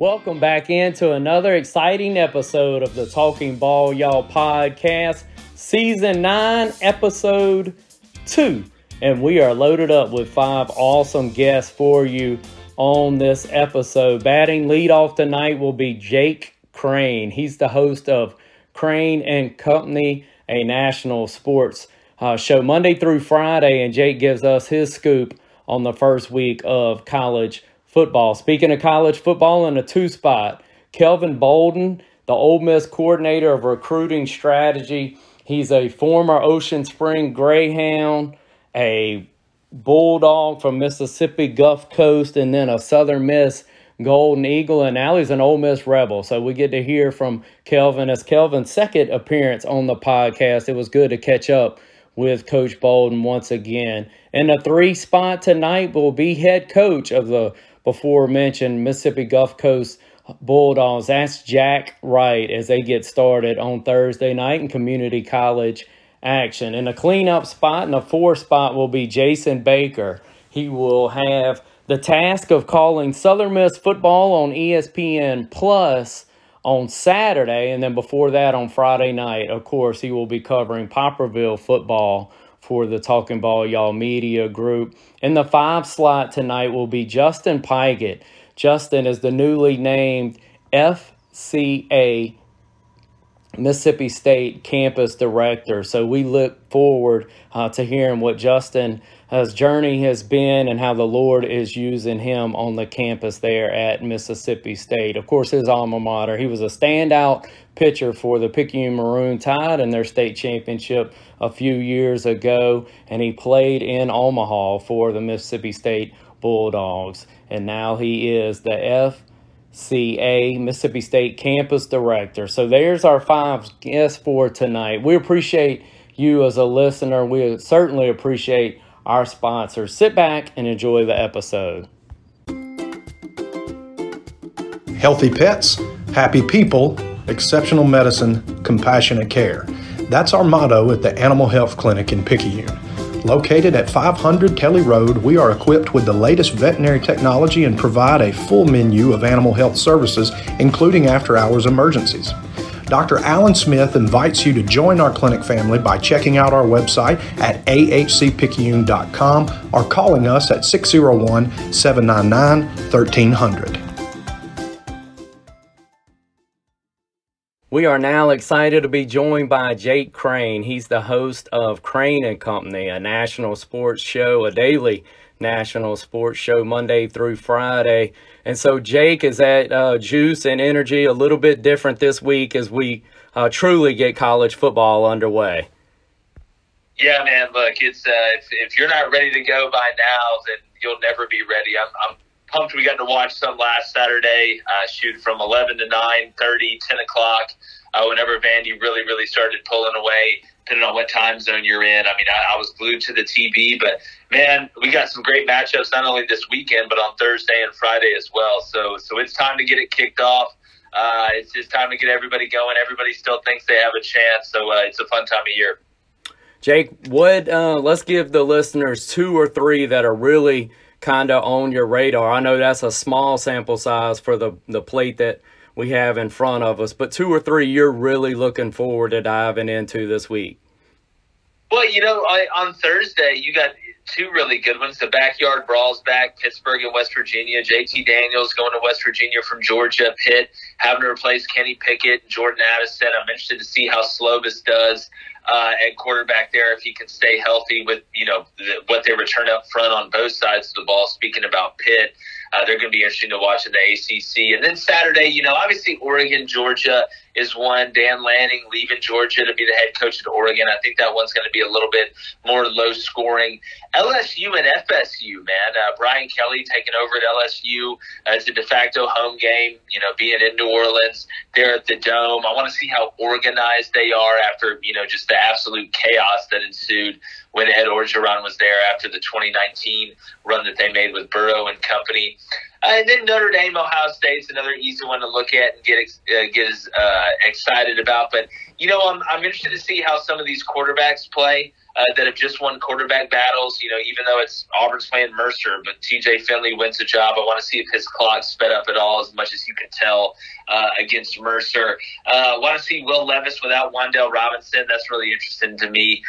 Welcome back into another exciting episode of the Talking Ball Y'all podcast, season 9, episode 2. And we are loaded up with five awesome guests for you on this episode. Batting leadoff tonight will be Jake Crain. He's the host of Crain and Company, a national sports uh, show Monday through Friday. And Jake gives us his scoop on the first week of college football. Speaking of college football in a two spot, Kelvin Bolden, the Ole Miss coordinator of recruiting strategy. He's a former Ocean Spring Greyhound, a Bulldog from Mississippi Gulf Coast, and then a Southern Miss Golden Eagle, and now he's an Ole Miss Rebel. So we get to hear from Kelvin as Kelvin's second appearance on the podcast. It was good to catch up with Coach Bolden once again. And the three spot tonight will be head coach of the before mentioned Mississippi Gulf Coast Bulldogs. That's Jack Wright as they get started on Thursday night in community college action. In a cleanup spot, and the four spot will be Jason Baker. He will have the task of calling Southern Miss football on ESPN Plus on Saturday, and then before that on Friday night. Of course, he will be covering Poplarville football for the Talking Ball Y'all Media Group. In the five slot tonight will be Justin Pygott. Justin is the newly named FCA Mississippi State campus director. So we look forward uh, to hearing what Justin journey has been and how the Lord is using him on the campus there at Mississippi State. Of course, his alma mater. He was a standout pitcher for the Picayune Maroon Tide in their state championship a few years ago, and he played in Omaha for the Mississippi State Bulldogs. And now he is the FCA Mississippi State campus director. So there's our five guests for tonight. We appreciate you as a listener. We certainly appreciate our sponsors. Sit back and enjoy the episode. Healthy pets, happy people, exceptional medicine, compassionate care. That's our motto at the Animal Health Clinic in Picayune. Located at 500 Kelly Road, we are equipped with the latest veterinary technology and provide a full menu of animal health services, including after hours emergencies. Dr. Alan Smith invites you to join our clinic family by checking out our website at ahcpicayune.com or calling us at 601 799 1300. We are now excited to be joined by Jake Crain. He's the host of Crain and Company, a national sports show, a daily national sports show Monday through Friday. And so, Jake, is that uh, juice and energy a little bit different this week as we uh, truly get college football underway? Yeah, man. Look, it's uh, if, if you're not ready to go by now, then you'll never be ready. I'm, I'm pumped we got to watch some last Saturday. Uh, shoot from 11 to 9, 30, 10 o'clock. Uh, whenever Vandy really, really started pulling away, depending on what time zone you're in. I mean, I, I was glued to the TV, but man, we got some great matchups not only this weekend but on Thursday and Friday as well. So, so it's time to get it kicked off. Uh, it's time to get everybody going. Everybody still thinks they have a chance, so uh, it's a fun time of year. Jake, what? Uh, let's give the listeners two or three that are really kind of on your radar. I know that's a small sample size for the the plate that we have in front of us, but two or three you're really looking forward to diving into this week. Well, you know, I, on Thursday you got two really good ones. The backyard brawls back, Pittsburgh and West Virginia. JT Daniels going to West Virginia from Georgia. Pitt having to replace Kenny Pickett and Jordan Addison. I'm interested to see how Slovis does uh, at quarterback there if he can stay healthy with you know the, what they return up front on both sides of the ball. Speaking about Pitt. Uh, they're going to be interesting to watch in the ACC. And then Saturday, you know, obviously Oregon, Georgia is one. Dan Lanning leaving Georgia to be the head coach at Oregon. I think that one's going to be a little bit more low scoring. LSU and FSU, man. Uh, Brian Kelly taking over at LSU. Uh, it's a de facto home game, you know, being in New Orleans. They're at the Dome. I want to see how organized they are after, you know, just the absolute chaos that ensued when Ed Orgeron was there after the 2019 run that they made with Burrow and company. Uh, and then Notre Dame, Ohio State's another easy one to look at and get uh, get uh, excited about. But you know, I'm I'm interested to see how some of these quarterbacks play. uh, that have just won quarterback battles. You know, even though it's Auburn's playing Mercer, but TJ Finley wins the job. I want to see if his clock sped up at all, as much as you can tell uh, against Mercer. Uh, want to see Will Levis without Wan'Dale Robinson. That's really interesting to me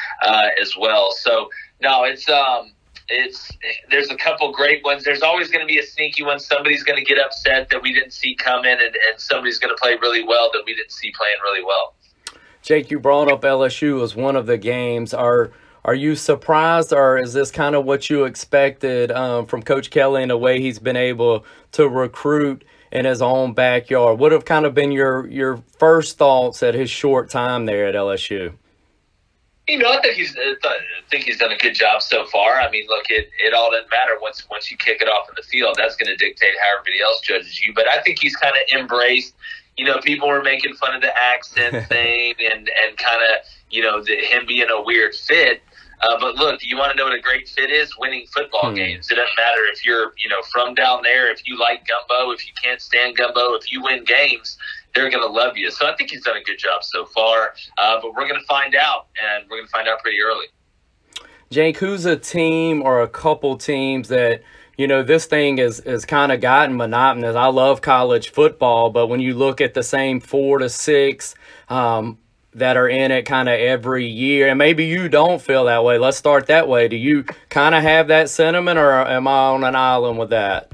as well. So no, it's um it's there's a couple great ones. There's always going to be a sneaky one. Somebody's going to get upset that we didn't see coming, and, and somebody's going to play really well that we didn't see playing really well. Jake, you brought up LSU as one of the games. Are are you surprised, or is this kind of what you expected um, from Coach Kelly in the way he's been able to recruit in his own backyard? What have kind of been your your first thoughts at his short time there at LSU? You know, I think he's I think he's done a good job so far. I mean, look, it it all doesn't matter once once you kick it off in the field. That's going to dictate how everybody else judges you. But I think he's kind of embraced. You know, people were making fun of the accent thing and and kind of you know the, him being a weird fit. Uh, but look, you want to know what a great fit is? Winning football hmm. games. It doesn't matter if you're, you know, from down there, if you like gumbo, if you can't stand gumbo, if you win games, they're going to love you. So I think he's done a good job so far. Uh, but we're going to find out, and we're going to find out pretty early. Jake, who's a team or a couple teams that you know this thing is is kind of gotten monotonous. I love college football, but when you look at the same four to six um, that are in it kind of every year, and maybe you don't feel that way. Let's start that way. Do you kind of have that sentiment, or am I on an island with that?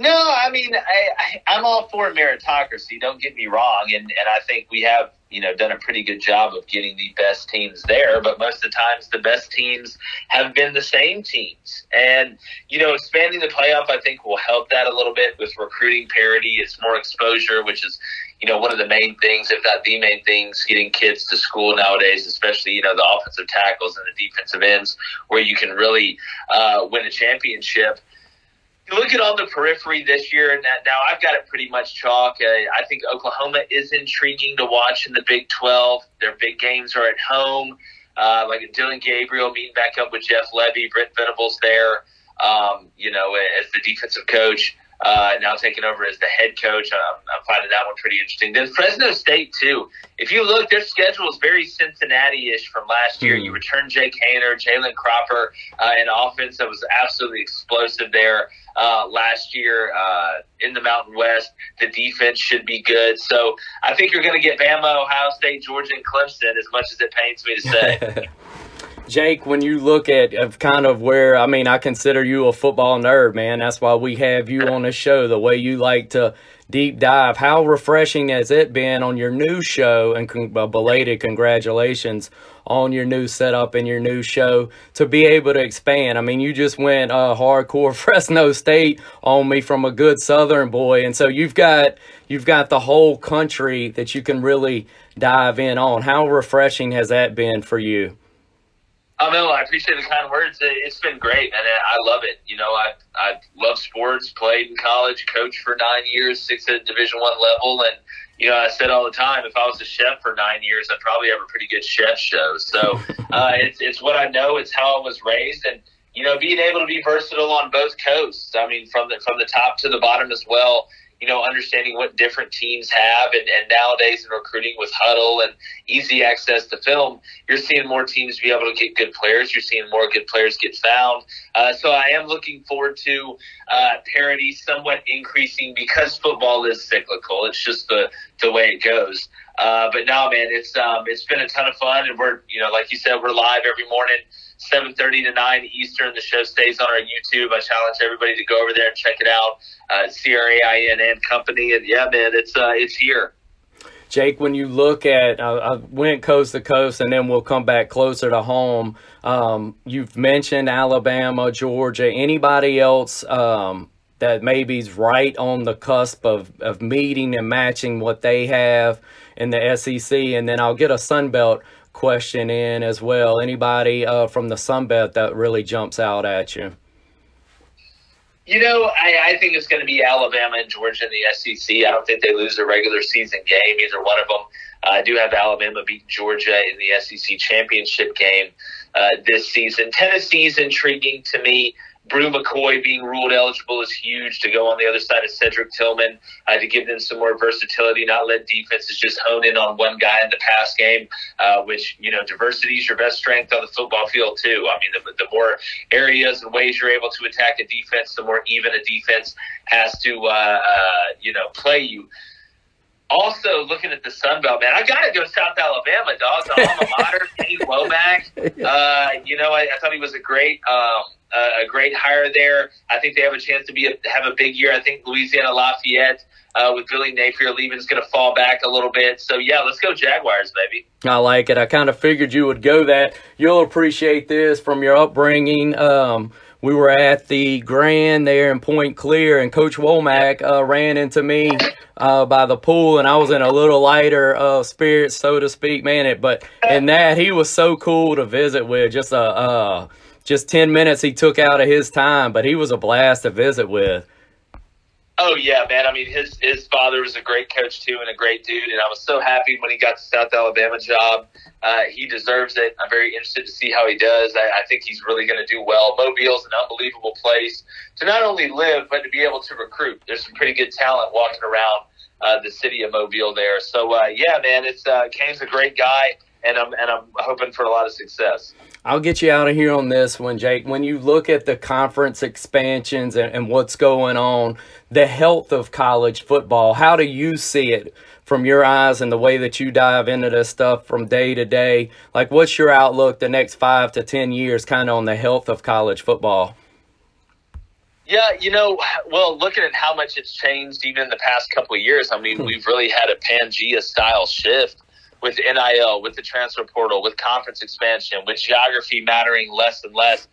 No, I mean, I, I, am all for meritocracy. Don't get me wrong, and and I think we have you know done a pretty good job of getting the best teams there. But most of the times, the best teams have been the same teams, and you know, expanding the playoff, I think, will help that a little bit with recruiting parity. It's more exposure, which is you know one of the main things, if not the main things, getting kids to school nowadays, especially you know the offensive tackles and the defensive ends, where you can really uh, win a championship look at on the periphery this year, and now I've got it pretty much chalk. Uh, I think Oklahoma is intriguing to watch in the Big 12. Their big games are at home. Uh, like Dillon Gabriel meeting back up with Jeff Lebby, Brent Venables there, um, you know, as the defensive coach uh, now taking over as the head coach. I'm, I'm, finding that one pretty interesting. Then Fresno State too. If you look, their schedule is very Cincinnati-ish from last year. Mm. You return Jake Haener, Jalen Cropper, uh, an offense that was absolutely explosive there uh, last year uh, in the Mountain West. The defense should be good. So I think you're going to get Bama, Ohio State, Georgia, and Clemson. As much as it pains me to say. Jake, when you look at of kind of where I mean, I consider you a football nerd, man. That's why we have you on the show. The way you like to deep dive. How refreshing has it been on your new show? And con- belated congratulations on your new setup and your new show to be able to expand. I mean, you just went uh, hardcore Fresno State on me from a good Southern boy, and so you've got you've got the whole country that you can really dive in on. How refreshing has that been for you? Oh no, I appreciate the kind words. It's been great, and I love it. You know, I I love sports. Played in college, coached for nine years, six at Division One level, and you know, I said all the time, if I was a chef for nine years, I'd probably have a pretty good chef show. So uh, it's it's what I know. It's how I was raised, and you know, being able to be versatile on both coasts. I mean, from the from the top to the bottom as well you know, understanding what different teams have. And, and nowadays in recruiting with Hudl and easy access to film, you're seeing more teams be able to get good players. You're seeing more good players get found. Uh, so I am looking forward to uh, parity somewhat increasing because football is cyclical. It's just the, the way it goes. Uh, but now, man, it's um, it's been a ton of fun, and we're you know, like you said, we're live every morning 7.30 to 9 Eastern. The show stays on our YouTube. I challenge everybody to go over there and check it out. Uh, C-R-A-I-N and company. And yeah, man, it's, uh, it's here. Jake, when you look at, uh, I went coast to coast and then we'll come back closer to home. Um, you've mentioned Alabama, Georgia, anybody else um, that maybe's right on the cusp of, of meeting and matching what they have in the SEC. And then I'll get a Sunbelt question in as well. Anybody uh, from the Sun Belt that really jumps out at you? You know, I, I think it's going to be Alabama and Georgia in the SEC. I don't think they lose a regular season game, either one of them. I do have Alabama beat Georgia in the SEC championship game uh, this season. Tennessee's intriguing to me. Bru McCoy being ruled eligible is huge to go on the other side of Cedric Tillman uh, to give them some more versatility, not let defenses just hone in on one guy in the pass game, uh, which, you know, diversity is your best strength on the football field, too. I mean, the, the more areas and ways you're able to attack a defense, the more even a defense has to, uh, uh you know, play you also looking at the Sun Belt, man, I got to go South Alabama, dog. The alma mater, Kenny Wommack. Uh, you know, I, I, thought he was a great, um, a great hire there. I think they have a chance to be a, have a big year. I think Louisiana Lafayette uh, with Billy Napier leaving is going to fall back a little bit. So yeah, let's go Jaguars, baby. I like it. I kind of figured you would go that. You'll appreciate this from your upbringing. Um, we were at the Grand there in Point Clear, and Coach Wommack uh, ran into me uh, by the pool, and I was in a little lighter uh, spirit, so to speak, man. It, but in that, he was so cool to visit with. Just a uh, just ten minutes he took out of his time, but he was a blast to visit with. Oh yeah, man. I mean, his his father was a great coach too, and a great dude. And I was so happy when he got the South Alabama job. Uh, he deserves it. I'm very interested to see how he does. I, I think he's really going to do well. Mobile's an unbelievable place to not only live but to be able to recruit. There's some pretty good talent walking around uh, the city of Mobile there. So uh, yeah, man, it's uh, Kane's a great guy, and I'm and I'm hoping for a lot of success. I'll get you out of here on this one, Jake. When you look at the conference expansions and, and what's going on, the health of college football, how do you see it from your eyes and the way that you dive into this stuff from day to day? Like, what's your outlook the next five to 10 years kind of on the health of college football? Yeah, you know, well, looking at how much it's changed even in the past couple of years, I mean, hmm. we've really had a Pangea style shift with NIL, with the transfer portal, with conference expansion, with geography mattering less and less.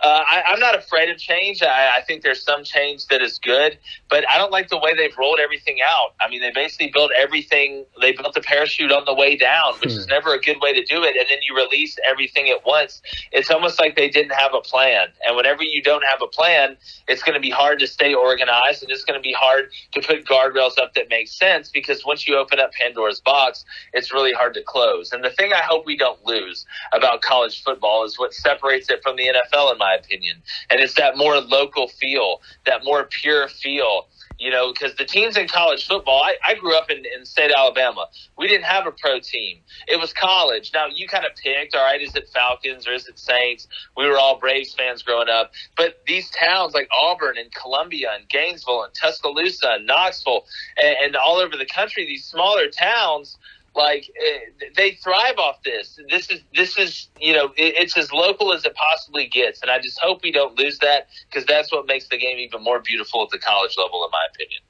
Uh, I, am not afraid of change. I, I, think there's some change that is good, but I don't like the way they've rolled everything out. I mean, they basically built everything. They built the parachute on the way down, which hmm. is never a good way to do it. And then you release everything at once. It's almost like they didn't have a plan. And whenever you don't have a plan, it's going to be hard to stay organized, and it's going to be hard to put guardrails up that make sense because once you open up Pandora's box, it's really hard to close. And the thing I hope we don't lose about college football is what separates it from the NFL, in my my opinion. And it's that more local feel, that more pure feel you know, because the teams in college football, I, I grew up in, in state Alabama. We didn't have a pro team. It was college. Now you kind of picked, all right, is it Falcons or is it Saints? We were all Braves fans growing up. But these towns like Auburn and Columbia and Gainesville and Tuscaloosa and Knoxville and, and all over the country, these smaller towns – like eh, they thrive off this. This is this is you know it's as local as it possibly gets, and I just hope we don't lose that because that's what makes the game even more beautiful at the college level, in my opinion.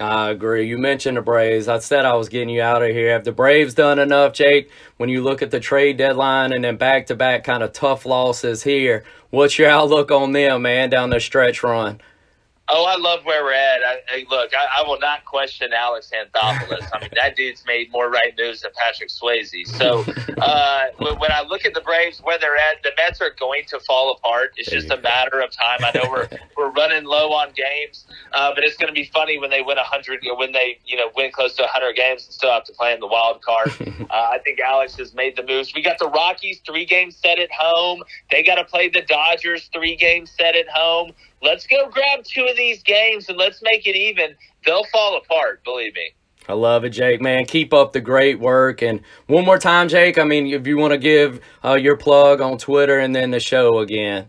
I agree. You mentioned the Braves. I said I was getting you out of here. Have the Braves done enough, Jake? When you look at the trade deadline and then back to back kind of tough losses here, what's your outlook on them, man, down the stretch run? Oh, I love where we're at. I, I, look, I, I, will not question Alex Anthopoulos. I mean, that dude's made more right moves than Patrick Swayze. So uh, when I look at the Braves, where they're at, the Mets are going to fall apart. It's just a matter of time. I know we're we're running low on games, uh, but it's going to be funny when they win a hundred, when they you know win close to hundred games and still have to play in the wild card. Uh, I think Alex has made the moves. We got the Rockies three games set at home. They got to play the Dodgers three games set at home let's go grab two of these games and let's make it even. They'll fall apart, believe me. I love it, Jake, man. Keep up the great work. And one more time, Jake, I mean, if you want to give uh, your plug on Twitter and then the show again.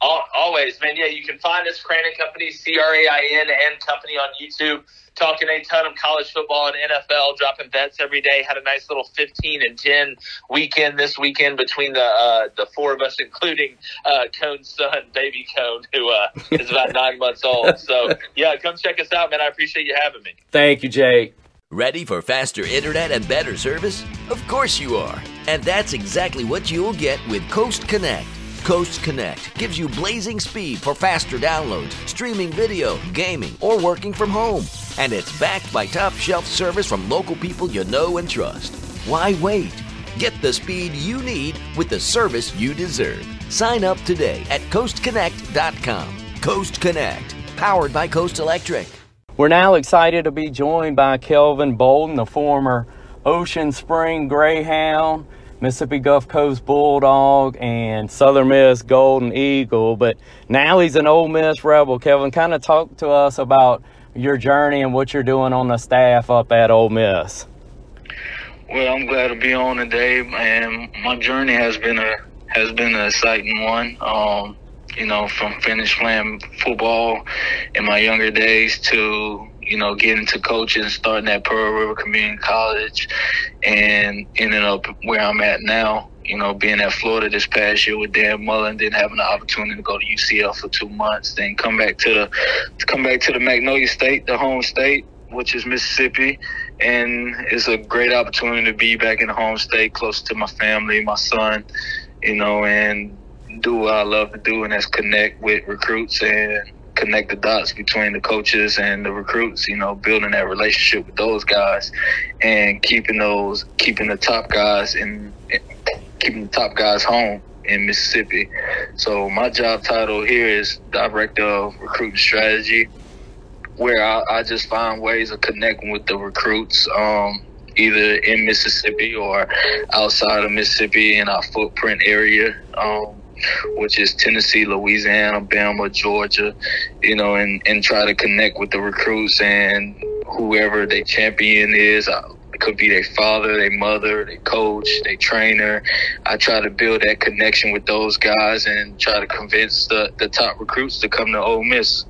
Always, man. Yeah, you can find us, Crain Company, C R A I N, and Company on YouTube talking a ton of college football and NFL, dropping bets every day. Had a nice little 15 and 10 weekend this weekend between the uh, the four of us, including uh, Cone's son, baby Cone, who uh, is about nine months old. So, yeah, come check us out, man. I appreciate you having me. Thank you, Jay. Ready for faster internet and better service? Of course you are. And that's exactly what you'll get with Coast Connect. Coast Connect gives you blazing speed for faster downloads, streaming video, gaming, or working from home. And it's backed by top shelf service from local people you know and trust. Why wait? Get the speed you need with the service you deserve. Sign up today at coastconnect.com. Coast Connect, powered by Coast Electric. We're now excited to be joined by Kelvin Bolden, the former Ocean Spring Greyhound, Mississippi Gulf Coast Bulldog, and Southern Miss Golden Eagle. But now he's an Ole Miss Rebel. Kevin, kind of talk to us about your journey and what you're doing on the staff up at Ole Miss. Well, I'm glad to be on today, and my journey has been a has been an exciting one. Um, you know, from finish playing football in my younger days to you know getting to coaching, starting at Pearl River Community College, and ending up where I'm at now. You know, being at Florida this past year with Dan Mullen, then having the opportunity to go to UCF for two months, then come back to the to come back to the Magnolia State, the home state, which is Mississippi, and it's a great opportunity to be back in the home state, close to my family, my son, you know, and do what I love to do, and that's connect with recruits and connect the dots between the coaches and the recruits. You know, building that relationship with those guys and keeping those, keeping the top guys and keeping the top guys home in Mississippi. So my job title here is director of recruiting strategy, where I, I just find ways of connecting with the recruits. Um, either in Mississippi or outside of Mississippi in our footprint area. Um, which is Tennessee, Louisiana, Alabama, Georgia, you know, and, and try to connect with the recruits and whoever their champion is. It could be their father, their mother, their coach, their trainer. I try to build that connection with those guys and try to convince the, the top recruits to come to Ole Miss.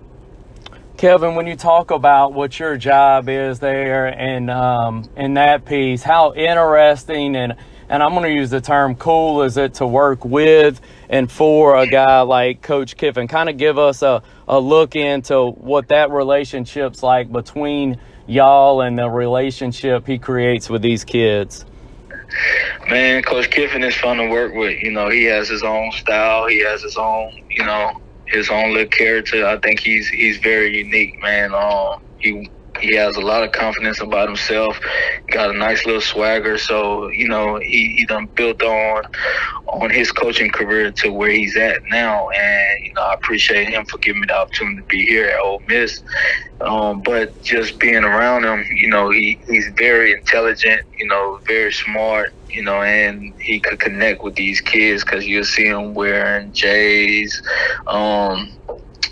Kevin, when you talk about what your job is there and um, in that piece, how interesting and and I'm going to use the term cool is it to work with and for a guy like Coach Kiffin? Kind of give us a, a look into what that relationship's like between y'all and the relationship he creates with these kids. Man, Coach Kiffin is fun to work with. You know, he has his own style. He has his own, you know, his own little character. I think he's he's very unique, man. Um, he he has a lot of confidence about himself. Got a nice little swagger. So you know he he done built on on his coaching career to where he's at now. And you know I appreciate him for giving me the opportunity to be here at Ole Miss. Um, but just being around him, you know, he he's very intelligent. You know, very smart. You know, and he could connect with these kids because you'll see him wearing J's. Um,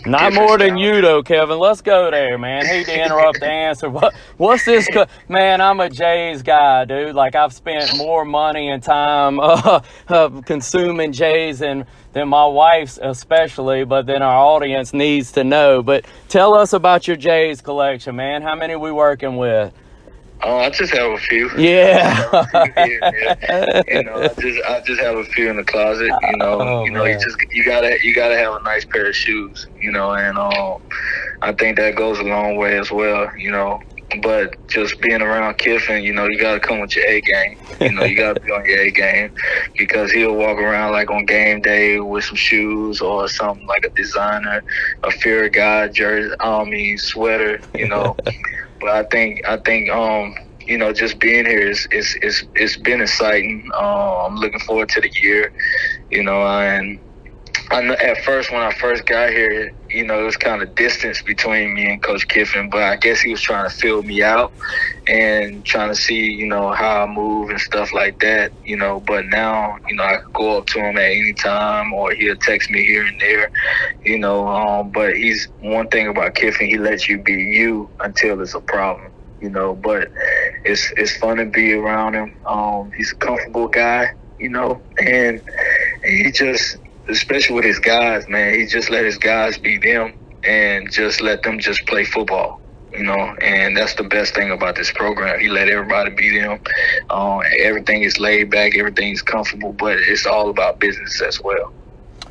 not more than you though, Kevin. Let's go there, man. Hate to interrupt the answer. What what's this? Co- man, I'm a Jays guy, dude. Like I've spent more money and time uh, uh, consuming Jays than than my wife's, especially. But then our audience needs to know. But tell us about your Jays collection, man. How many we working with? Oh, I just have a few. Yeah. you know, I just I just have a few in the closet. You know, oh, you know, man. you just you gotta you gotta have a nice pair of shoes. You know, and um, I think that goes a long way as well. You know, but just being around Kiffin, you know, you got to come with your A game. You know, you got to be on your A game because he'll walk around like on game day with some shoes or something like a designer, a Fear of God jersey, army sweater. You know, but I think I think um you know just being here is is is it's been exciting. Uh, I'm looking forward to the year, you know, and I know at first when I first got here, you know, it was kind of distance between me and Coach Kiffin, but I guess he was trying to fill me out and trying to see, you know, how I move and stuff like that, you know. But now, you know, I could go up to him at any time or he'll text me here and there, you know. Um, but he's one thing about Kiffin, he lets you be you until it's a problem, you know. But it's it's fun to be around him. Um, he's a comfortable guy, you know, and he just especially with his guys, man, he just let his guys be them and just let them just play football. You know, and that's the best thing about this program. He let everybody be them. Uh, everything is laid back, everything's comfortable, but it's all about business as well.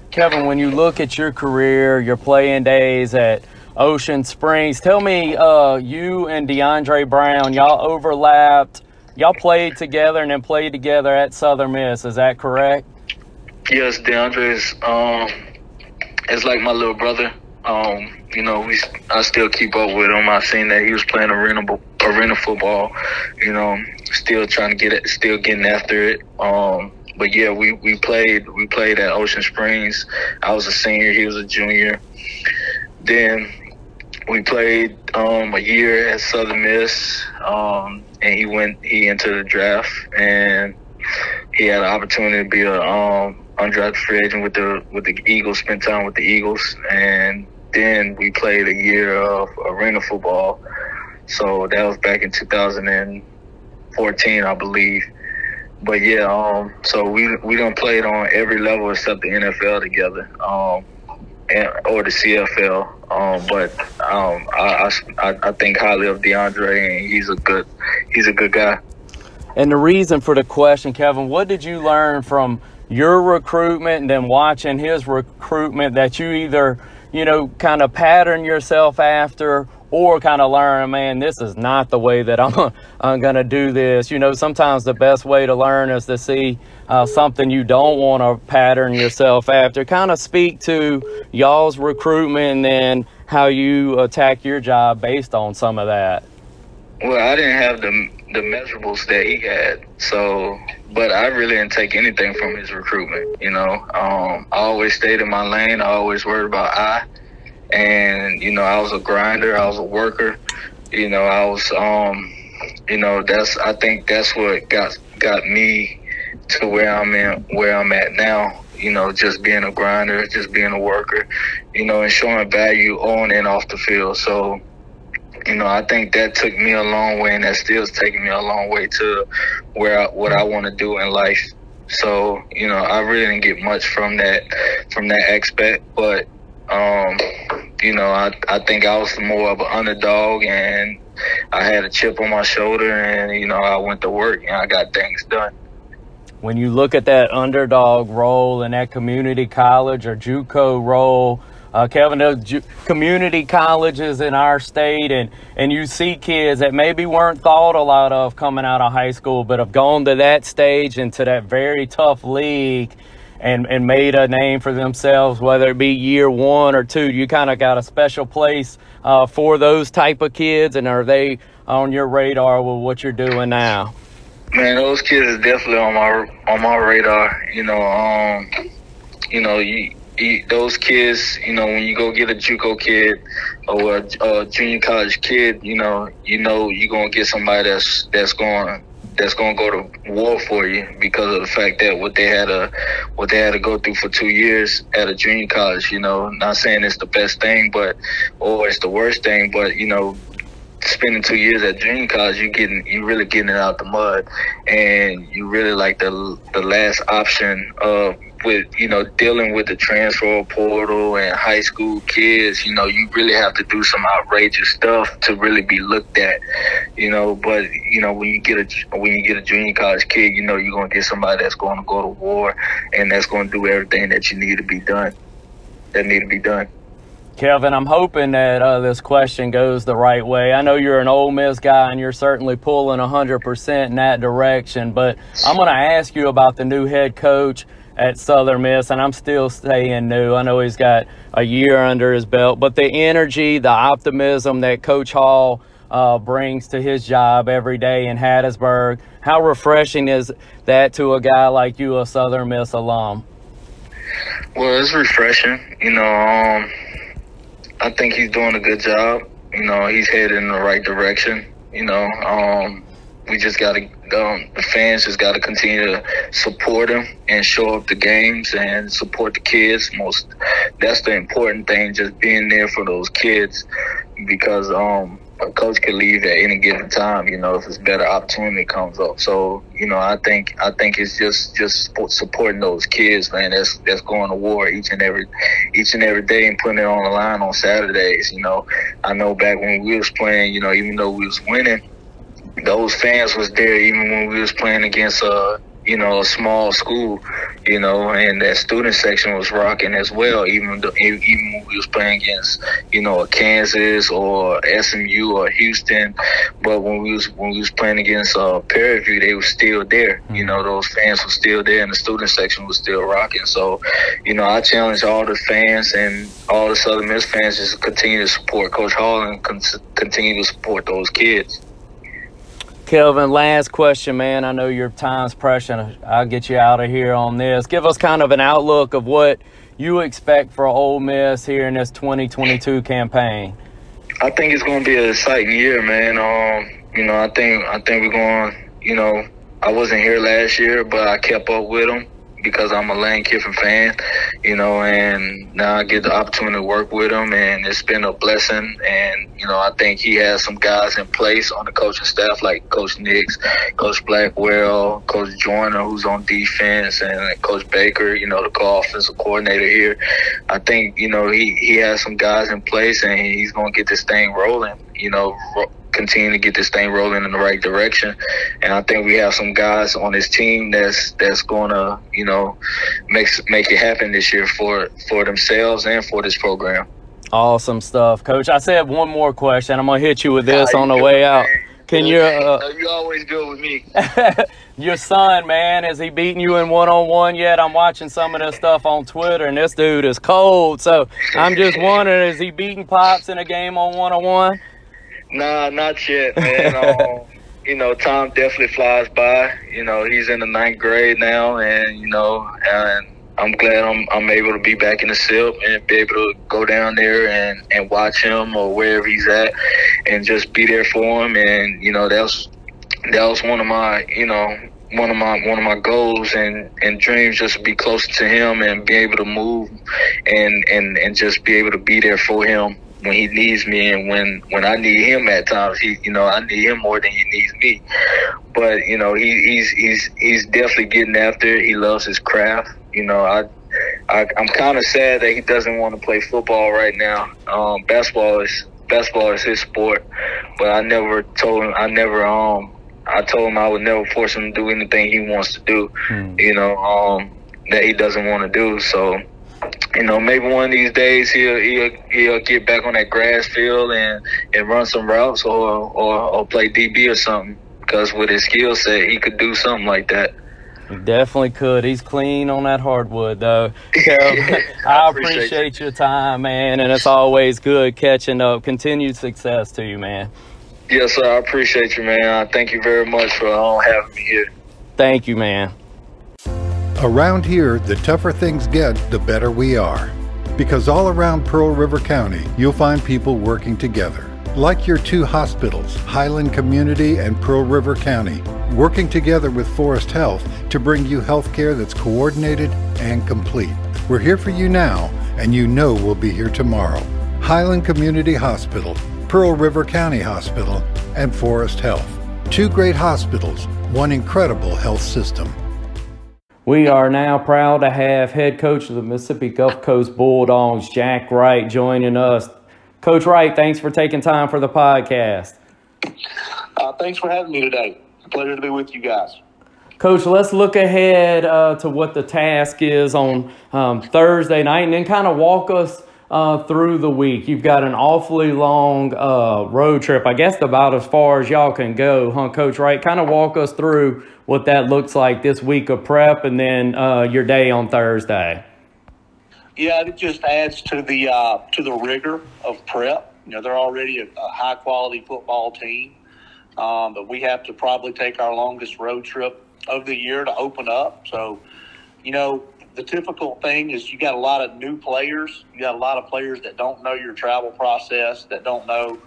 Kevin, when you look at your career, your playing days at Ocean Springs, tell me, uh, you and DeAndre Brown, y'all overlapped. Y'all played together and then played together at Southern Miss. Is that correct? Yes, DeAndre is um is like my little brother. Um, you know, we I still keep up with him. I seen that he was playing arena arena football. You know, still trying to get it, still getting after it. Um, but yeah, we we played we played at Ocean Springs. I was a senior, he was a junior. Then we played um, a year at Southern Miss, um, and he went he entered the draft, and he had an opportunity to be a um, undrafted free agent with the with the Eagles, spent time with the Eagles, and then we played a year of arena football. So that was back in 2014, I believe. But yeah, um, so we we don't play it on every level except the NFL together, um, and, or the CFL. Um, but um, I, I I think highly of DeAndre, and he's a good he's a good guy. And the reason for the question, Kevin, what did you learn from your recruitment and then watching his recruitment that you either you know kind of pattern yourself after or kind of learn, man, this is not the way that I'm, I'm going to do this. You know, sometimes the best way to learn is to see uh, something you don't want to pattern yourself after. Kind of speak to y'all's recruitment and then how you attack your job based on some of that. Well, I didn't have the the measurables that he had, so but I really didn't take anything from his recruitment. You know, um, I always stayed in my lane. I always worried about I and you know I was a grinder, I was a worker. You know, I was um, you know that's I think that's what got got me to where I'm in where I'm at now. You know, just being a grinder, just being a worker, you know, and showing value on and off the field. So, you know, I think that took me a long way, and that still is taking me a long way to where I, what I want to do in life. So, you know, I really didn't get much from that from that aspect, but um, you know, I I think I was more of an underdog, and I had a chip on my shoulder, and you know, I went to work and I got things done. When you look at that underdog role in that community college or JUCO role, uh, Kevin, those community colleges in our state, and and you see kids that maybe weren't thought a lot of coming out of high school, but have gone to that stage and to that very tough league and and made a name for themselves, whether it be year one or two. You kind of got a special place uh, for those type of kids, and are they on your radar with what you're doing now? Man, those kids are definitely on my on my radar. You know, um, you know, you, those kids. You know, when you go get a JUCO kid or a, a junior college kid, you know, you know, you're gonna get somebody that's that's going that's gonna go to war for you because of the fact that what they had a what they had to go through for two years at a junior college. You know, not saying it's the best thing, but or it's the worst thing, but you know, spending two years at junior college, you getting you really getting it out the mud, and you really like the the last option of with you know dealing with the transfer portal and high school kids. You know, you really have to do some outrageous stuff to really be looked at. You know, but you know when you get a when you get a junior college kid, you know you're gonna get somebody that's going to go to war and that's going to do everything that you need to be done. That need to be done. Kevin, I'm hoping that uh, this question goes the right way. I know you're an Ole Miss guy and you're certainly pulling 100% in that direction, but I'm going to ask you about the new head coach at Southern Miss, and I'm still staying new. I know he's got a year under his belt, but the energy, the optimism that Coach Hall uh, brings to his job every day in Hattiesburg, how refreshing is that to a guy like you, a Southern Miss alum? Well, it's refreshing. You know, um, I think he's doing a good job. You know, he's headed in the right direction. You know, um, we just got to, um, the fans just got to continue to support him and show up the games and support the kids. Most, that's the important thing, just being there for those kids because, um, a coach could leave at any given time, you know, if it's better opportunity comes up. So, you know, I think I think it's just just supporting those kids, man. That's that's going to war each and every each and every day and putting it on the line on Saturdays. You know, I know back when we was playing, you know, even though we was winning, those fans was there even when we was playing against uh you know, a small school, you know, and that student section was rocking as well. Even even when we was playing against, you know, a Kansas or SMU or Houston, but when we was when we was playing against uh, Prairie View, they were still there. You know, those fans were still there, and the student section was still rocking. So, you know, I challenge all the fans and all the Southern Miss fans just to continue to support Coach Hall and con- continue to support those kids. Kelvin, last question, man. I know your time's precious. I'll get you out of here on this. Give us kind of an outlook of what you expect for Ole Miss here in this 2022 campaign. I think it's going to be an exciting year, man. Um, you know, I think I think we're going. You know, I wasn't here last year, but I kept up with them because I'm a Lane Kiffin fan, you know, and now I get the opportunity to work with him, and it's been a blessing. And you know, I think he has some guys in place on the coaching staff like Coach Nix, Coach Blackwell, Coach Joyner, who's on defense, and Coach Baker, you know, the co-offensive coordinator here. I think you know he he has some guys in place, and he's going to get this thing rolling. You know, continue to get this thing rolling in the right direction. And I think we have some guys on this team that's that's gonna, you know, make make it happen this year for for themselves and for this program. Awesome stuff, Coach. I said one more question. I'm gonna hit you with this on the way out. Can you? Uh, you always go with me. your son, man, is he beating you in one on one yet? I'm watching some of this stuff on Twitter, and this dude is cold. So I'm just wondering, is he beating pops in a game on one on one? Nah, not yet, man. um, you know, time definitely flies by. You know, he's in the ninth grade now, and you know, and I'm glad I'm I'm able to be back in the SIP and be able to go down there and and watch him or wherever he's at, and just be there for him. And you know, that was that was one of my you know one of my one of my goals and and dreams just to be closer to him and be able to move and and and just be able to be there for him when he needs me and when when I need him at times he you know I need him more than he needs me. But you know he, he's he's he's definitely getting after it. He loves his craft. You know I, I I'm kind of sad that he doesn't want to play football right now. Um, basketball is basketball is his sport but I never told him I never um I told him I would never force him to do anything he wants to do hmm. you know um that he doesn't want to do. So you know, maybe one of these days he'll he'll he'll get back on that grass field and and run some routes or or, or play DB or something. Because with his skill set, he could do something like that. He definitely could. He's clean on that hardwood, though. So, I, I appreciate, appreciate your time, man, and it's always good catching up. Continued success to you, man. Yes, sir. I appreciate you, man. I Thank you very much for uh, having me here. Thank you, man. Around here, the tougher things get, the better we are. Because all around Pearl River County, you'll find people working together. Like your two hospitals, Highland Community and Pearl River County, working together with Forrest Health to bring you health care that's coordinated and complete. We're here for you now, and you know we'll be here tomorrow. Highland Community Hospital, Pearl River County Hospital, and Forrest Health. Two great hospitals, one incredible health system. We are now proud to have head coach of the Mississippi Gulf Coast Bulldogs, Jack Wright, joining us. Coach Wright, thanks for taking time for the podcast. Uh, thanks for having me today. pleasure to be with you guys. Coach, let's look ahead uh, to what the task is on um, Thursday night and then kind of walk us uh, through the week. You've got an awfully long uh, road trip, I guess about as far as y'all can go, huh, Coach Wright? Kind of walk us through what that looks like this week of prep and then uh, your day on Thursday. Yeah, it just adds to the uh, to the rigor of prep. You know, they're already a, a high quality football team, um, but we have to probably take our longest road trip of the year to open up. So, you know, the difficult thing is you got a lot of new players. You got a lot of players that don't know your travel process, that don't know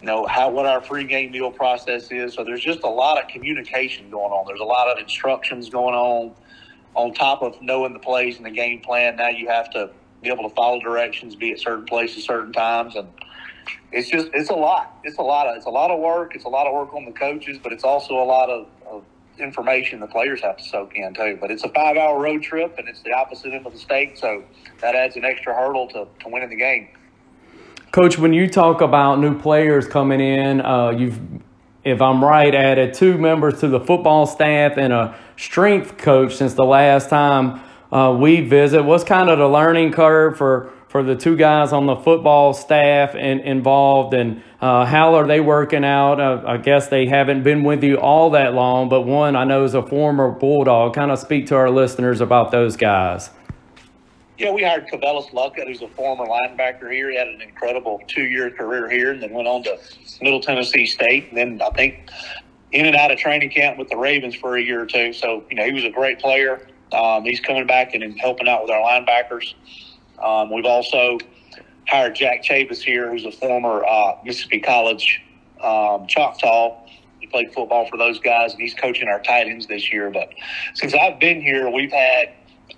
you know how what our pregame meal process is. So there's just a lot of communication going on. There's a lot of instructions going on. On top of knowing the plays and the game plan, now you have to be able to follow directions, be at certain places, certain times, and it's just it's a lot. It's a lot of it's a lot of work. It's a lot of work on the coaches, but it's also a lot of information the players have to soak in too. But it's a five hour road trip, and it's the opposite end of the state, so that adds an extra hurdle to, to winning the game. Coach, when you talk about new players coming in, uh, you've, if I'm right, added two members to the football staff and a strength coach since the last time uh, we visit. What's kind of the learning curve for for the two guys on the football staff and involved, and uh, how are they working out? Uh, I guess they haven't been with you all that long, but one I know is a former Bulldog. Kind of speak to our listeners about those guys. Yeah, we hired Cavellis Luckett, who's a former linebacker here. He had an incredible two-year career here, and then went on to Middle Tennessee State, and then I think in and out of training camp with the Ravens for a year or two. So you know he was a great player. Um, he's coming back and helping out with our linebackers. Um, we've also hired Jack Chavis here, who's a former uh, Mississippi College um, Choctaw. He played football for those guys, and he's coaching our tight ends this year. But since I've been here, we've had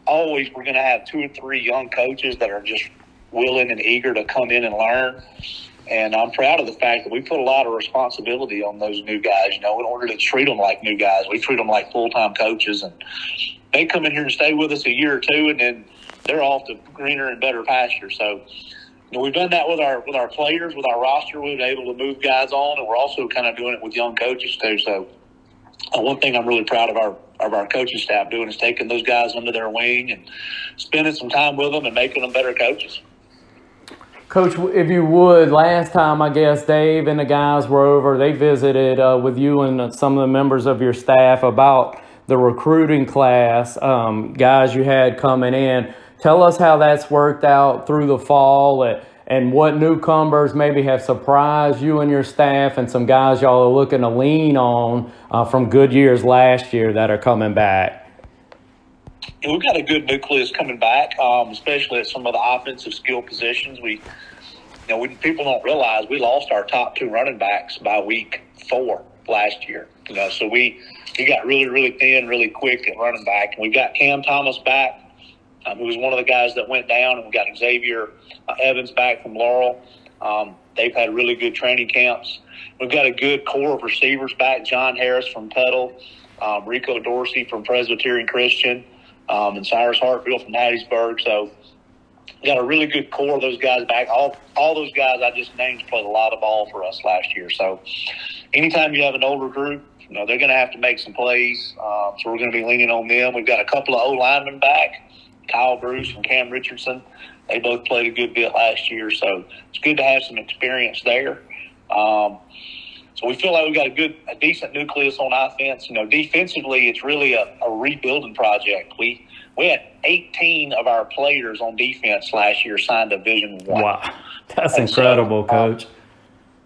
always we're going to have two or three young coaches that are just willing and eager to come in and learn. And I'm proud of the fact that we put a lot of responsibility on those new guys. You know, in order to treat them like new guys, we treat them like full time coaches, and they come in here and stay with us a year or two, and then they're off to greener and better pasture. So, you know, we've done that with our with our players, with our roster. We've been able to move guys on, and we're also kind of doing it with young coaches too. So, uh, one thing I'm really proud of our of our coaching staff doing is taking those guys under their wing and spending some time with them and making them better coaches. Coach, if you would, last time I guess Dave and the guys were over, they visited uh, with you and some of the members of your staff about the recruiting class, um, guys you had coming in. Tell us how that's worked out through the fall and, and what newcomers maybe have surprised you and your staff and some guys y'all are looking to lean on uh, from good years last year that are coming back. we've got a good nucleus coming back, um, especially at some of the offensive skill positions. We, you know, we, people don't realize we lost our top two running backs by week four last year. You know, so we we got really really thin, really quick at running back, and we've got Cam Thomas back, um, who was one of the guys that went down, and we got Xavier uh, Evans back from Laurel. Um, they've had really good training camps. We've got a good core of receivers back. John Harris from Petal, um, Rico Dorsey from Presbyterian Christian um, and Cyrus Hartfield from Hattiesburg. So got a really good core of those guys back. All all those guys I just named played a lot of ball for us last year. So anytime you have an older group, you know they're going to have to make some plays. Um, so we're going to be leaning on them. We've got a couple of O linemen back, Kyle Bruce and Cam Richardson. They both played a good bit last year, so it's good to have some experience there. Um, so we feel like we've got a good, a decent nucleus on offense. You know, defensively, it's really a, a rebuilding project. We we had 18 of our players on defense last year signed Division One. Wow, that's and incredible, so, um, Coach. Um,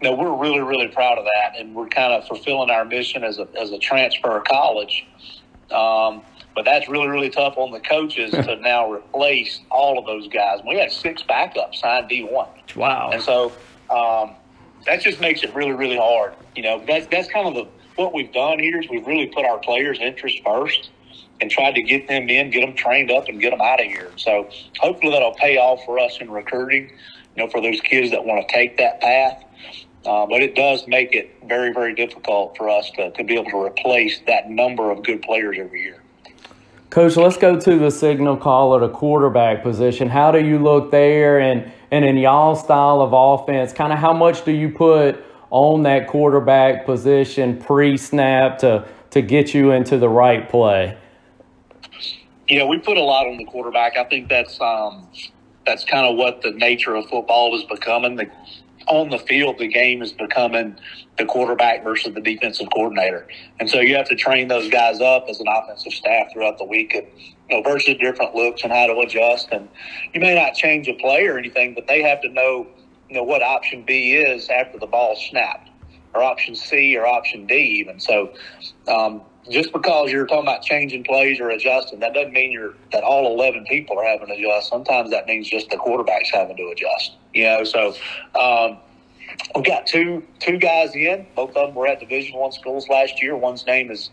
you know, we're really, really proud of that, and we're kind of fulfilling our mission as a as a transfer college. Um, but that's really, really tough on the coaches to now replace all of those guys. We had six backups signed D one. Wow. And so um, that just makes it really, really hard. You know, that's that's kind of the what we've done here is we've really put our players' interests first and tried to get them in, get them trained up, and get them out of here. So hopefully that'll pay off for us in recruiting. You know, for those kids that want to take that path. Uh, but it does make it very, very difficult for us to, to be able to replace that number of good players every year. Coach, let's go to the signal caller, the quarterback position. How do you look there? And, and in y'all style of offense, kind of how much do you put on that quarterback position pre snap to, to get you into the right play? Yeah, we put a lot on the quarterback. I think that's um, that's kind of what the nature of football is becoming. The, on the field, the game is becoming the quarterback versus the defensive coordinator. And so you have to train those guys up as an offensive staff throughout the week and, you know, versus different looks and how to adjust. And you may not change a play or anything, but they have to know, you know, what option B is after the ball snapped or option C or option D even. So, um, just because you're talking about changing plays or adjusting, that doesn't mean you're that all eleven people are having to adjust. Sometimes that means just the quarterback's having to adjust. You know, so um, we've got two two guys in. Both of them were at Division One schools last year. One's name is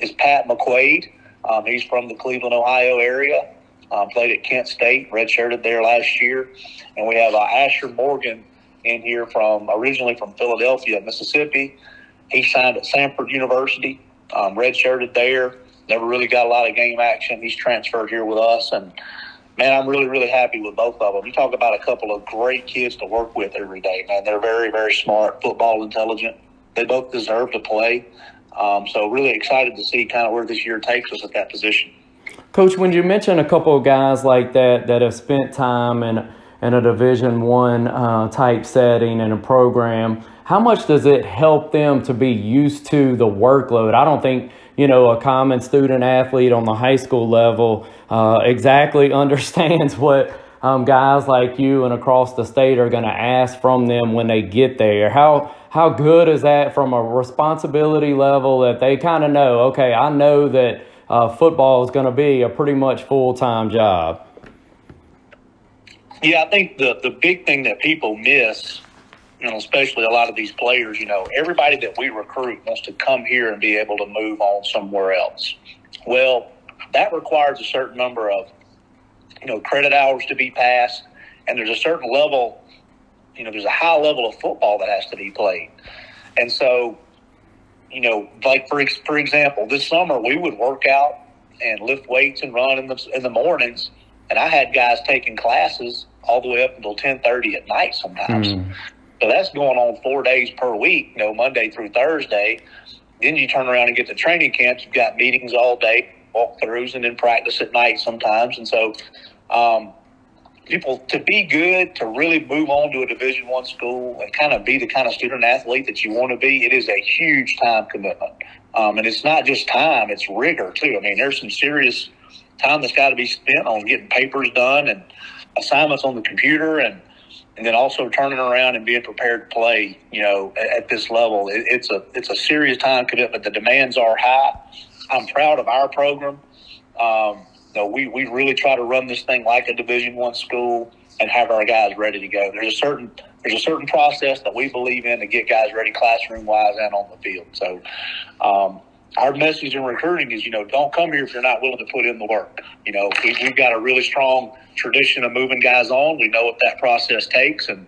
is Pat McQuaid. Um, he's from the Cleveland, Ohio area. Um, played at Kent State, redshirted there last year, and we have uh, Asher Morgan in here from originally from Philadelphia, Mississippi. He signed at Samford University, um, redshirted there. Never really got a lot of game action. He's transferred here with us, and man, I'm really, really happy with both of them. You talk about a couple of great kids to work with every day, man. They're very, very smart, football intelligent. They both deserve to play. Um, so really excited to see kind of where this year takes us at that position. Coach, when you mention a couple of guys like that that have spent time in in a Division One uh, type setting and a program, how much does it help them to be used to the workload? I don't think you know, a common student athlete on the high school level uh, exactly understands what um, guys like you and across the state are going to ask from them when they get there. How how good is that from a responsibility level that they kind of know? Okay, I know that uh, football is going to be a pretty much full time job. Yeah, I think the the big thing that people miss, you know, especially a lot of these players, you know, everybody that we recruit wants to come here and be able to move on somewhere else. Well, that requires a certain number of, you know, credit hours to be passed, and there's a certain level, you know, there's a high level of football that has to be played, and so, you know, like for for example, this summer we would work out and lift weights and run in the in the mornings, and I had guys taking classes all the way up until ten thirty at night sometimes. Mm. So that's going on four days per week, you know, Monday through Thursday. Then you turn around and get to training camps. You've got meetings all day, walkthroughs, and then practice at night sometimes. And so, um, people to be good, to really move on to a Division One school, and kind of be the kind of student athlete that you want to be, it is a huge time commitment. Um, and it's not just time; it's rigor too. I mean, there's some serious time that's got to be spent on getting papers done and assignments on the computer and and then also turning around and being prepared to play, you know, at, at this level. It, it's a it's a serious time commitment. The demands are high. I'm proud of our program. Um, you know, we we really try to run this thing like a Division One school and have our guys ready to go. There's a certain there's a certain process that we believe in to get guys ready classroom wise and on the field. So um, our message in recruiting is, you know, don't come here if you're not willing to put in the work. You know, we, have got a really strong tradition of moving guys on. We know what that process takes, and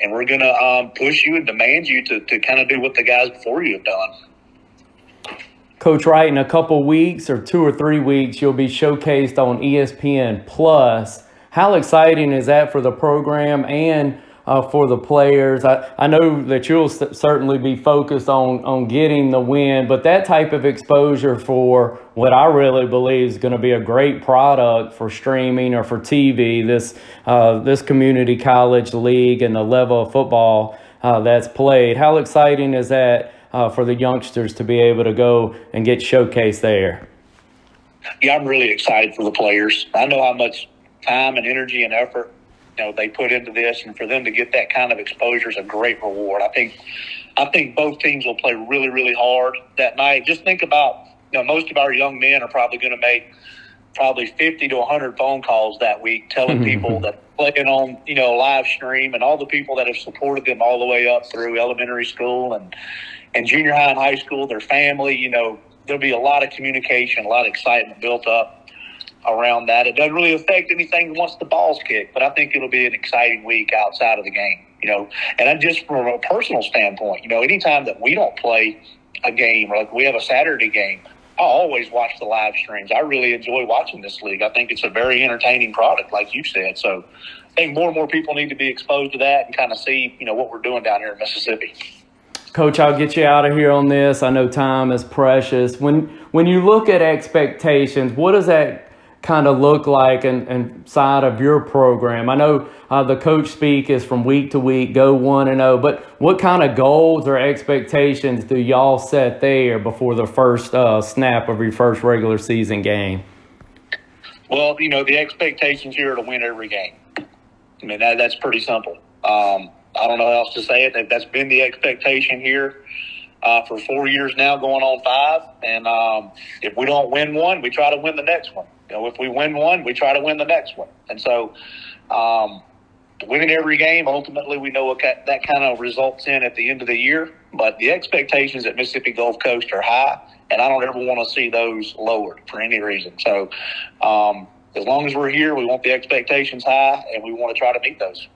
and we're going to um, push you and demand you to, to kind of do what the guys before you have done. Coach Wright, in a couple weeks or two or three weeks, you'll be showcased on ESPN Plus. How exciting is that for the program and uh, for the players. I, I know that you'll certainly be focused on, on getting the win, but that type of exposure for what I really believe is going to be a great product for streaming or for TV, this, uh, this community college league and the level of football uh, that's played. How exciting is that uh, for the youngsters to be able to go and get showcased there? Yeah, I'm really excited for the players. I know how much time and energy and effort you know they put into this, and for them to get that kind of exposure is a great reward. I think I think both teams will play really really hard that night. Just think about you know most of our young men are probably going to make probably 50 to 100 phone calls that week telling people that playing on you know live stream and all the people that have supported them all the way up through elementary school and and junior high and high school their family you know there'll be a lot of communication a lot of excitement built up around that. It doesn't really affect anything once the ball's kicked, but I think it'll be an exciting week outside of the game. You know, and I'm just from a personal standpoint, you know, anytime that we don't play a game or like we have a Saturday game, I always watch the live streams. I really enjoy watching this league. I think it's a very entertaining product, like you said. So I think more and more people need to be exposed to that and kind of see, you know, what we're doing down here in Mississippi. Coach, I'll get you out of here on this. I know time is precious. When when you look at expectations, what does that kind of look like and, and side of your program? I know uh, the coach speak is from week to week, go one and zero. Oh, but what kind of goals or expectations do y'all set there before the first uh, snap of your first regular season game? Well, you know the expectations here are to win every game. I mean that, that's pretty simple. Um, I don't know how else to say it. That's been the expectation here. Uh, for four years now, going on five. And um, if we don't win one, we try to win the next one. You know, if we win one, we try to win the next one. And so, um, winning every game, ultimately, we know what that kind of results in at the end of the year. But the expectations at Mississippi Gulf Coast are high, and I don't ever want to see those lowered for any reason. So, um, as long as we're here, we want the expectations high, and we want to try to meet those.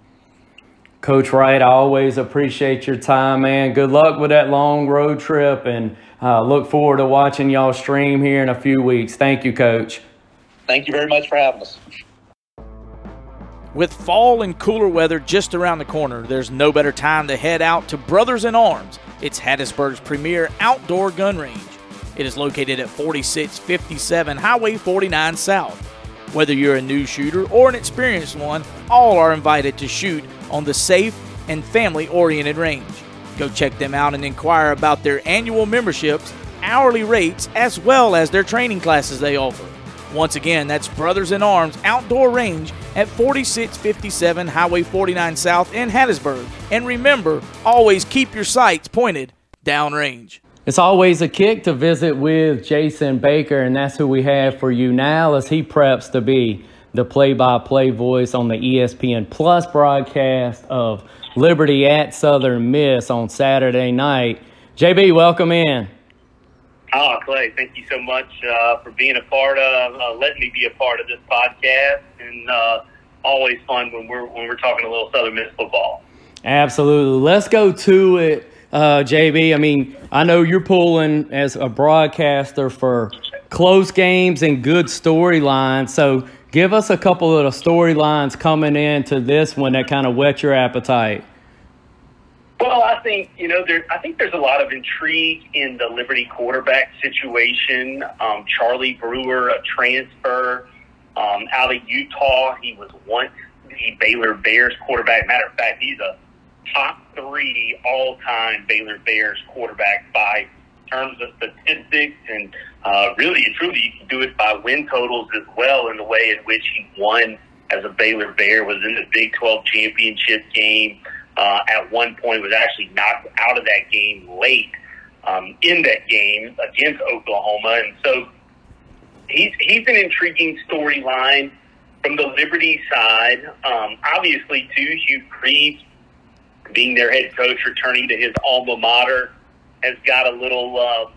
Coach Wright, I always appreciate your time, man. Good luck with that long road trip, and uh, look forward to watching y'all stream here in a few weeks. Thank you, Coach. Thank you very much for having us. With fall and cooler weather just around the corner, there's no better time to head out to Brothers in Arms. It's Hattiesburg's premier outdoor gun range. It is located at 4657 Highway 49 South. Whether you're a new shooter or an experienced one, all are invited to shoot on the safe and family oriented range. Go check them out and inquire about their annual memberships, hourly rates, as well as their training classes they offer. Once again, that's Brothers in Arms Outdoor Range at 4657 Highway 49 South in Hattiesburg. And remember, always keep your sights pointed downrange. It's always a kick to visit with Jason Baker, and that's who we have for you now as he preps to be the play-by-play voice on the ESPN Plus broadcast of Liberty at Southern Miss on Saturday night. JB, welcome in. Oh, Clay, thank you so much uh, for being a part of, uh, letting me be a part of this podcast, and uh, always fun when we're when we're talking a little Southern Miss football. Absolutely. Let's go to it, uh, JB. I mean, I know you're pulling as a broadcaster for close games and good storylines. So, give us a couple of the storylines coming into this one that kind of whet your appetite. Well, I think you know there. I think there's a lot of intrigue in the Liberty quarterback situation. Um, Charlie Brewer, a transfer um, out of Utah. He was once the Baylor Bears quarterback. Matter of fact, he's a top three all-time Baylor Bears quarterback by terms of statistics, and uh, really and truly, you can do it by win totals as well. In the way in which he won as a Baylor Bear was in the Big 12 championship game uh, at one point was actually knocked out of that game late um, in that game against Oklahoma, and so he's he's an intriguing storyline from the Liberty side. Um, obviously, too, Hugh Freeze being their head coach, returning to his alma mater, has got a little uh,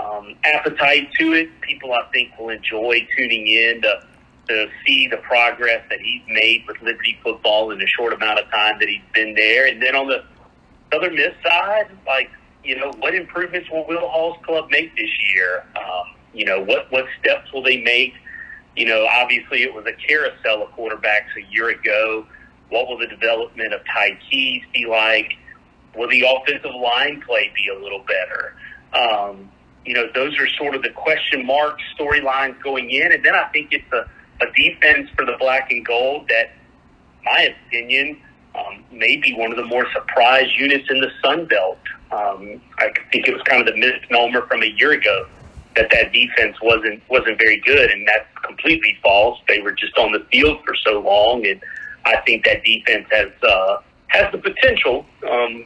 um, appetite to it. People, I think, will enjoy tuning in to to see the progress that he's made with Liberty football in the short amount of time that he's been there. And then on the Southern Miss side, like, you know, what improvements will Will Hall's club make this year? Um, you know, what, what steps will they make? You know, obviously it was a carousel of quarterbacks a year ago. What will the development of Ty Keys be like? Will the offensive line play be a little better? Um, you know, those are sort of the question mark storylines going in. And then I think it's a, a defense for the black and gold that, my opinion, um, may be one of the more surprise units in the Sun Belt. Um, I think it was kind of the misnomer from a year ago that that defense wasn't wasn't very good, and that's completely false. They were just on the field for so long, and I think that defense has uh, has the potential um,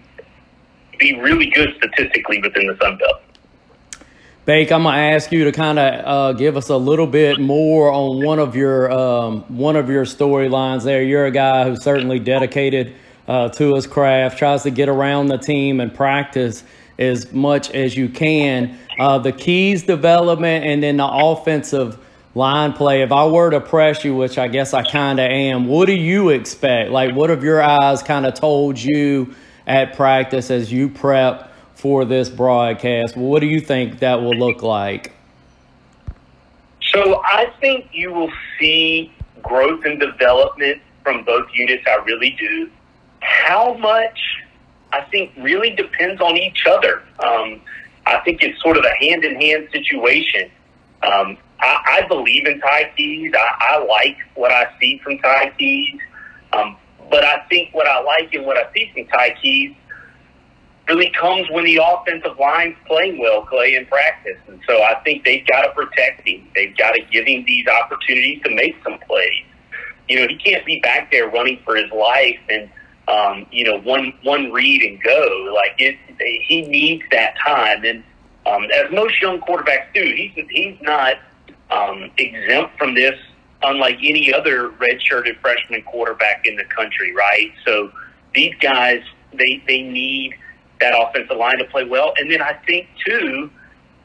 to be really good statistically within the Sun Belt. Bake, I'm gonna ask you to kind of uh, give us a little bit more on one of your um, one of your storylines. There, you're a guy who's certainly dedicated uh, to his craft, tries to get around the team and practice as much as you can. Uh, the Keys development and then the offensive line play. If I were to press you, which I guess I kind of am, what do you expect? Like, what have your eyes kind of told you at practice as you prep? For this broadcast. What do you think that will look like? So I think you will see growth and development from both units. I really do. How much? I think really depends on each other. Um, I think it's sort of a hand in hand situation. Um, I, I believe in Ty Keys. I, I like what I see from Ty Keys. Um, but I think what I like and what I see from Ty Keys really comes when the offensive line's playing well, Clay, in practice. And so I think they've got to protect him. They've got to give him these opportunities to make some plays. You know, he can't be back there running for his life and um, you know one one read and go. Like it, he needs that time. And um, as most young quarterbacks do, he's he's not um, exempt from this, unlike any other redshirted freshman quarterback in the country, right? So these guys, they they need that offensive line to play well. And then I think, too,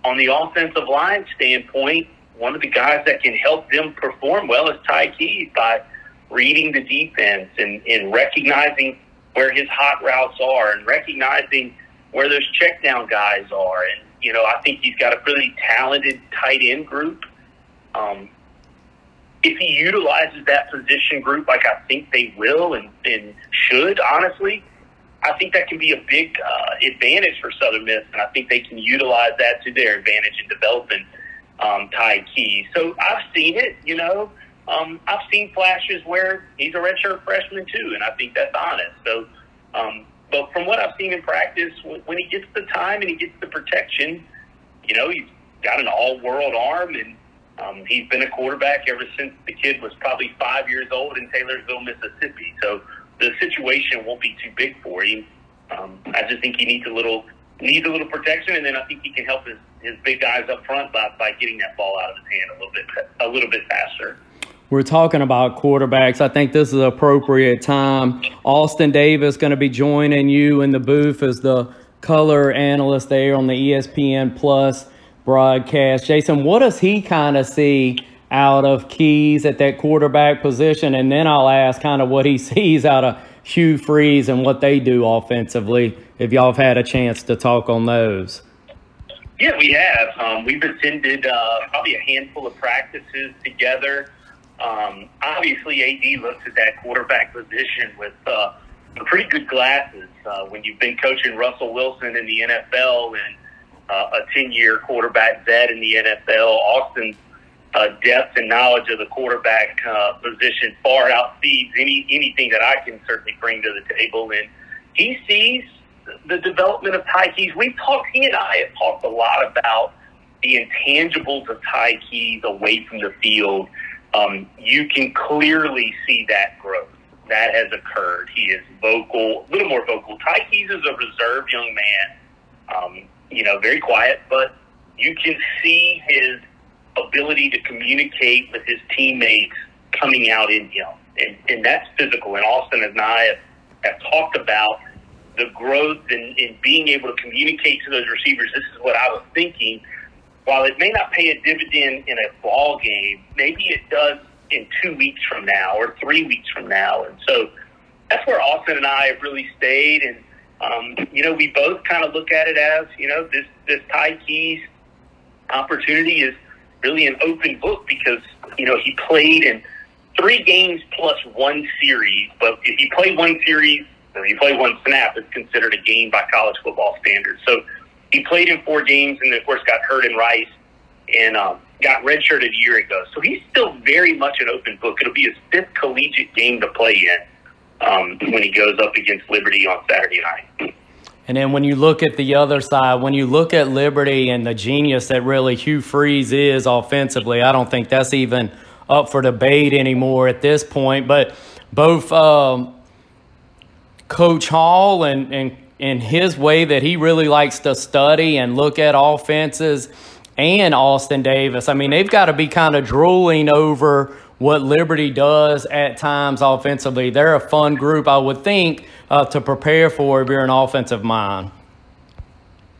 on the offensive line standpoint, one of the guys that can help them perform well is Ty Keys by reading the defense and, and recognizing where his hot routes are and recognizing where those check down guys are. And, you know, I think he's got a really talented tight end group. Um, if he utilizes that position group like I think they will and, and should, honestly, I think that can be a big uh, advantage for Southern Miss, and I think they can utilize that to their advantage in developing um, Ty Keys. So I've seen it, you know. Um, I've seen flashes where he's a redshirt freshman too, and I think that's honest. So, um, but from what I've seen in practice, when, when he gets the time and he gets the protection, you know, he's got an all-world arm, and um, he's been a quarterback ever since the kid was probably five years old in Taylorsville, Mississippi. So the situation won't be too big for him. Um, I just think he needs a little needs a little protection, and then I think he can help his, his big guys up front by, by getting that ball out of his hand a little bit a little bit faster. we're talking about quarterbacks, I think this is appropriate time. Austin Davis going to be joining you in the booth as the color analyst there on the ESPN Plus broadcast. Jason, what does he kind of see out of Keys at that quarterback position? And then I'll ask kind of what he sees out of Hugh Freeze and what they do offensively, if y'all have had a chance to talk on those. Yeah, we have. Um, we've attended uh, probably a handful of practices together. Um, obviously, AD looks at that quarterback position with uh, pretty good glasses. Uh, when you've been coaching Russell Wilson in the NFL and uh, a 10 year quarterback vet in the NFL, Austin's uh, depth and knowledge of the quarterback uh, position far outseeds any anything that I can certainly bring to the table. And he sees the development of Ty Keys. We've talked, he and I have talked a lot about the intangibles of Ty Keys away from the field. Um, you can clearly see that growth. That has occurred. He is vocal, a little more vocal. Ty Keys is a reserved young man, um, you know, very quiet, but you can see his ability to communicate with his teammates coming out in him. And, and that's physical. And Austin and I have, have talked about the growth in, in being able to communicate to those receivers. This is what I was thinking. While it may not pay a dividend in a ball game, maybe it does in two weeks from now or three weeks from now. And so that's where Austin and I have really stayed. And, um, you know, we both kind of look at it as, you know, this, this Ty Keys opportunity is really an open book because, you know, he played in three games plus one series. But if you play one series, if you play one snap, it's considered a game by college football standards. So he played in four games and, of course, got hurt in Rice and um, got redshirted a year ago. So he's still very much an open book. It'll be his fifth collegiate game to play in um, when he goes up against Liberty on Saturday night. And then when you look at the other side, when you look at Liberty and the genius that really Hugh Freeze is offensively, I don't think that's even up for debate anymore at this point. But both um, Coach Hall and, and, and his way that he really likes to study and look at offenses and Austin Davis, I mean, they've got to be kind of drooling over what Liberty does at times offensively. They're a fun group, I would think, uh, to prepare for if you're an offensive mind.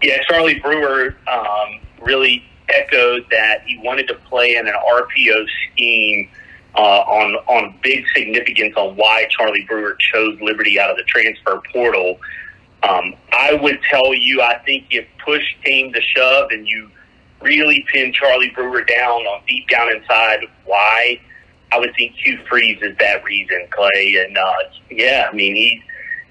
Yeah, Charlie Brewer um, really echoed that he wanted to play in an RPO scheme uh, on on big significance on why Charlie Brewer chose Liberty out of the transfer portal. Um, I would tell you, I think if push came to shove and you really pin Charlie Brewer down on deep down inside why I would think Hugh Freeze is that reason, Clay. And uh, yeah, I mean he's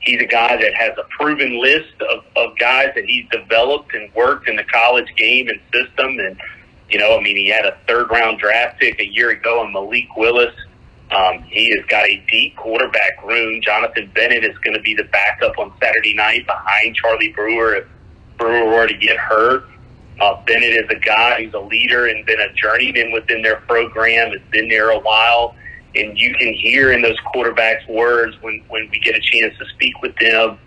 he's a guy that has a proven list of, of guys that he's developed and worked in the college game and system. And you know, I mean, he had a third round draft pick a year ago in Malik Willis. Um, he has got a deep quarterback room. Jonathan Bennett is going to be the backup on Saturday night behind Charlie Brewer if Brewer were to get hurt. Uh, Bennett is a guy who's a leader and been a journeyman within their program, has been there a while. And you can hear in those quarterbacks' words when, when we get a chance to speak with them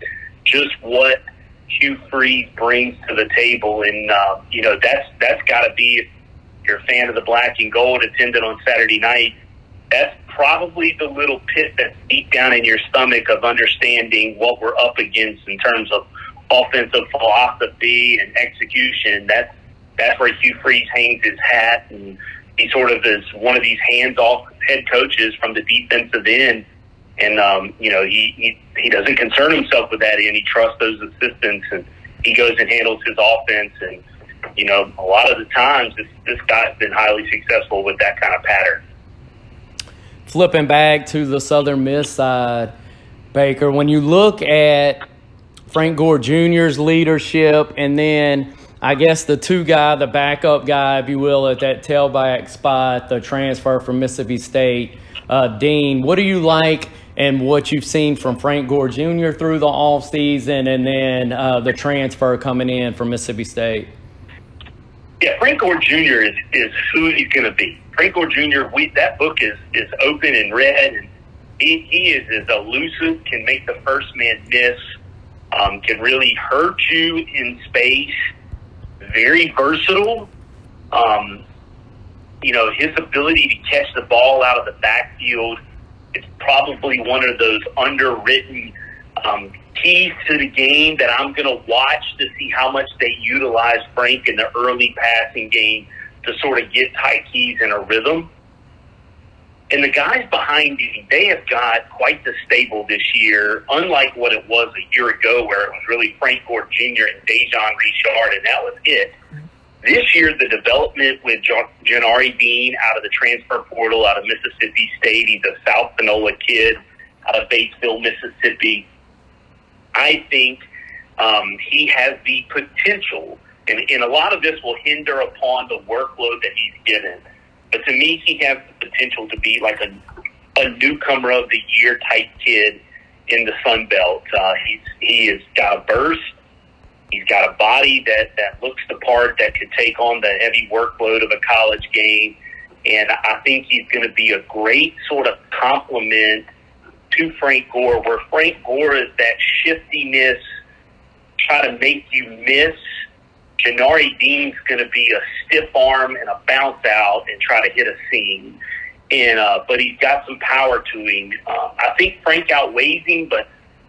just what Hugh Freeze brings to the table. And, uh, you know, that's that's got to be, if you're a fan of the black and gold, attended on Saturday night, that's probably the little pit that's deep down in your stomach of understanding what we're up against in terms of offensive philosophy and execution. That's that's where Hugh Freeze hangs his hat, and he sort of is one of these hands-off head coaches from the defensive end. And um, you know, he, he he doesn't concern himself with that, and he trusts those assistants, and he goes and handles his offense. And you know, a lot of the times, this this guy's been highly successful with that kind of pattern. Flipping back to the Southern Miss side, Baker, when you look at Frank Gore Jr.'s leadership, and then I guess the two guy, the backup guy, if you will, at that tailback spot, the transfer from Mississippi State, uh, Dean. What do you like and what you've seen from Frank Gore Jr. through the offseason and then uh, the transfer coming in from Mississippi State? Yeah, Frank Gore Jr. is, is who he's going to be. Frank Gore Jr., we, that book is, is open and read, and he, he is as elusive, can make the first man miss – um, can really hurt you in space. Very versatile. Um, you know, his ability to catch the ball out of the backfield is probably one of those underwritten um, keys to the game that I'm going to watch to see how much they utilize Frank in the early passing game to sort of get Ty Keys in a rhythm. And the guys behind him, they have got quite the stable this year, unlike what it was a year ago where it was really Frank Gore Jr. and Dejon Richard, and that was it. This year, the development with Janari Dean out of the transfer portal out of Mississippi State, he's a South Panola kid out of Batesville, Mississippi. I think um, he has the potential, and, and a lot of this will hinder upon the workload that he's given. But to me, he has the potential to be like a, a newcomer of the year type kid in the Sun Belt. Uh, he's he a burst. He's got a body that that looks the part that could take on the heavy workload of a college game, and I think he's going to be a great sort of complement to Frank Gore, where Frank Gore is that shiftiness, try to make you miss. Janari Dean's going to be a stiff arm and a bounce out and try to hit a seam. And uh, but he's got some power to him. Uh, I think Frank outweighs him, but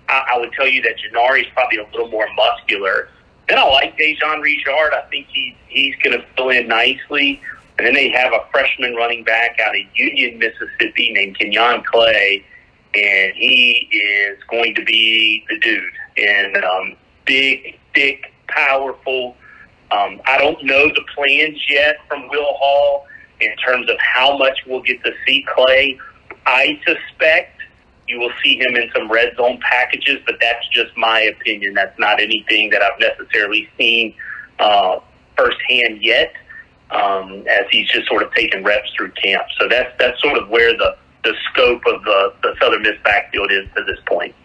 I, I would tell you that Janari is probably a little more muscular. Then I like Dejon Richard. I think he's he's going to fill in nicely. And then they have a freshman running back out of Union, Mississippi, named Kenyon Clay and he is going to be the dude. And um, big, thick, powerful. Um, I don't know the plans yet from Will Hall in terms of how much we'll get to see Clay. I suspect you will see him in some red zone packages, but that's just my opinion. That's not anything that I've necessarily seen uh, firsthand yet, um, as he's just sort of taking reps through camp. So that's that's sort of where the the scope of the, the Southern Miss backfield is to this point.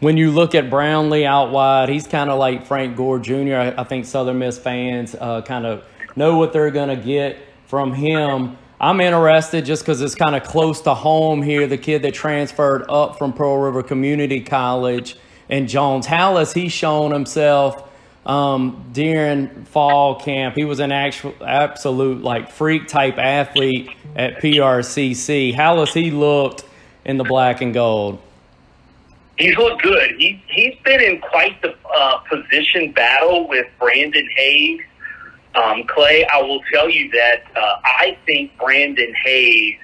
When you look at Brownlee out wide, he's kind of like Frank Gore Jr. I, I think Southern Miss fans uh, kind of know what they're going to get from him. I'm interested just because it's kind of close to home here. The kid that transferred up from Pearl River Community College and Jones Hallis, he's shown himself um, during fall camp. He was an actual absolute like freak type athlete at PRCC. How has he looked in the black and gold? He's looked good. He he's been in quite the uh, position battle with Brandon Hayes. Um, Clay, I will tell you that uh, I think Brandon Hayes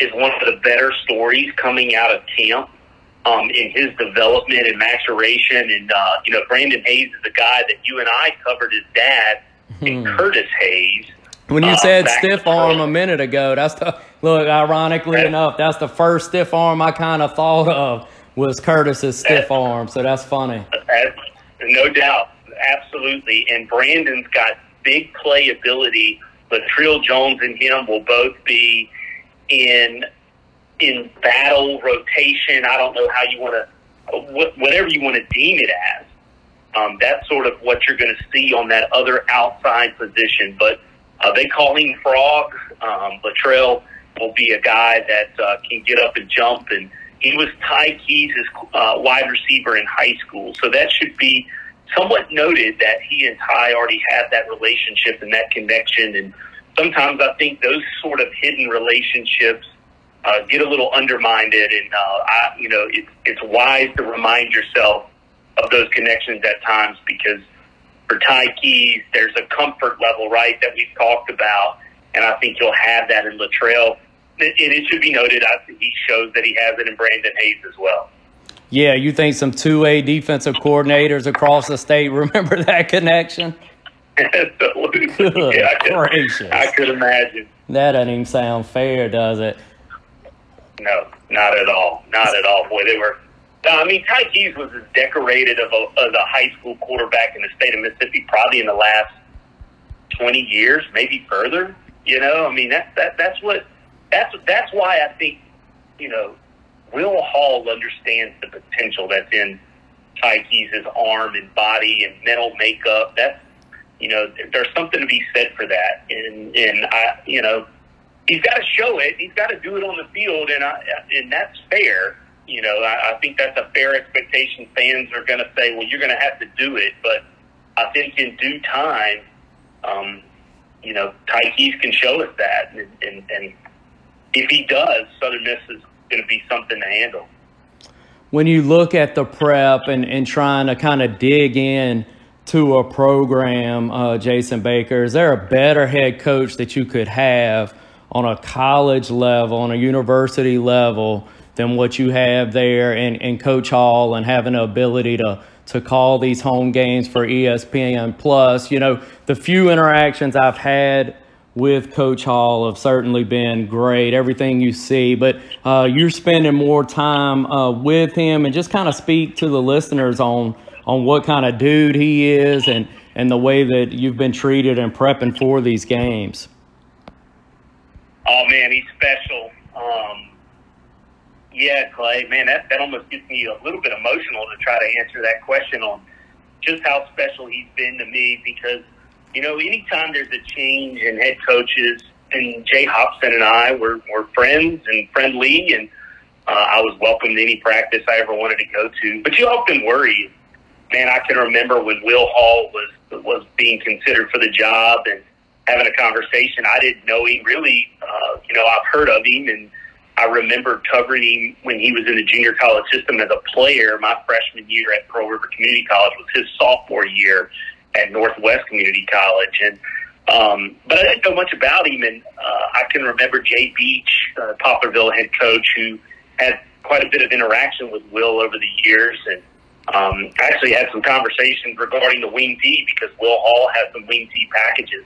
is one of the better stories coming out of camp um, in his development and maturation. And, uh, you know, Brandon Hayes is a guy that you and I covered his dad, and hmm. Curtis Hayes. When you uh, said stiff arm a minute ago, that's the look. Ironically enough, that's the first stiff arm I kind of thought of was Curtis's stiff arm. So that's funny. That's, no doubt, absolutely. And Brandon's got big play ability. Latrell Jones and him will both be in in battle rotation. I don't know how you want to, whatever you want to deem it as. Um, that's sort of what you're going to see on that other outside position. But uh, they call him Frog. Um, Latrell will be a guy that uh, can get up and jump. And he was Ty Keys' uh, wide receiver in high school. So that should be somewhat noted that he and Ty already had that relationship and that connection. And sometimes I think those sort of hidden relationships uh, get a little undermined. And, uh, I, you know, it, it's wise to remind yourself of those connections at times because – for Ty Keys, there's a comfort level, right, that we've talked about, and I think you'll have that in Latrell. And it should be noted, I think he shows that he has it in Brandon Hayes as well. Yeah, you think some two A defensive coordinators across the state remember that connection? Absolutely. Good yeah, I could, gracious. I could imagine. That doesn't even sound fair, does it? No, not at all. Not at all. Boy, they were I mean, Ty Keys was as decorated of a, as a high school quarterback in the state of Mississippi probably in the last 20 years, maybe further. You know, I mean, that, that, that's what, that's, that's why I think, you know, Will Hall understands the potential that's in Ty Keys' arm and body and mental makeup. That's, you know, there's something to be said for that. And, and I, you know, he's got to show it. He's got to do it on the field, and I, and that's fair you know, I, I think that's a fair expectation. Fans are going to say, well, you're going to have to do it. But I think in due time, um, you know, Ty Keys can show us that, and, and, and if he does, Southern Miss is going to be something to handle. When you look at the prep and, and trying to kind of dig in to a program, uh, Jason Baker, is there a better head coach that you could have on a college level, on a university level, than what you have there in, in Coach Hall and having the ability to to call these home games for ESPN Plus? You know, the few interactions I've had with Coach Hall have certainly been great. Everything you see, but uh, you're spending more time uh, with him, and just kind of speak to the listeners on on what kind of dude he is, and and the way that you've been treated and prepping for these games. Oh man, he's special. Um, yeah, Clay, man, that that almost gets me a little bit emotional to try to answer that question on just how special he's been to me because you know, anytime there's a change in head coaches, and Jay Hopson and I were, were friends and friendly, and uh, I was welcome to any practice I ever wanted to go to. But you often worry. Man, I can remember when Will Hall was was being considered for the job and having a conversation. I didn't know he really, uh, you know, I've heard of him, and I remember covering him when he was in the junior college system as a player. My freshman year at Pearl River Community College was his sophomore year at Northwest Community College, and um, but I didn't know much about him. And uh, I can remember Jay Beach, uh, Poplarville head coach, who had quite a bit of interaction with Will over the years, and um, actually had some conversations regarding the wing tee because Will Hall has some wing tee packages.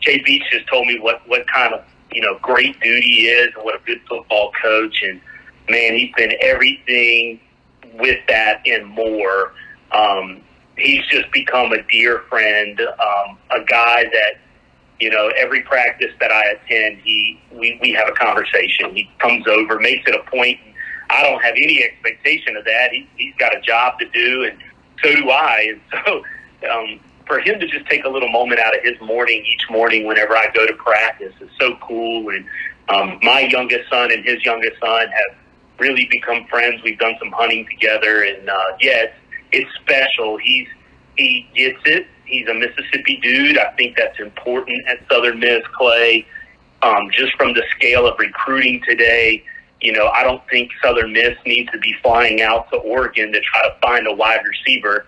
Jay Beach just told me what what kind of you know great dude he is and what a good football coach. And man, he's been everything with that and more. Um, he's just become a dear friend, um, a guy that you know every practice that I attend, he we we have a conversation. He comes over, makes it a point. I don't have any expectation of that. He, he's got a job to do, and so do I. And so, um, for him to just take a little moment out of his morning each morning whenever I go to practice is so cool. And um, my youngest son and his youngest son have really become friends. We've done some hunting together, and uh, yeah, it's, it's special. He's he gets it. He's a Mississippi dude. I think that's important at Southern Miss Clay. Um, just from the scale of recruiting today, you know, I don't think Southern Miss needs to be flying out to Oregon to try to find a wide receiver.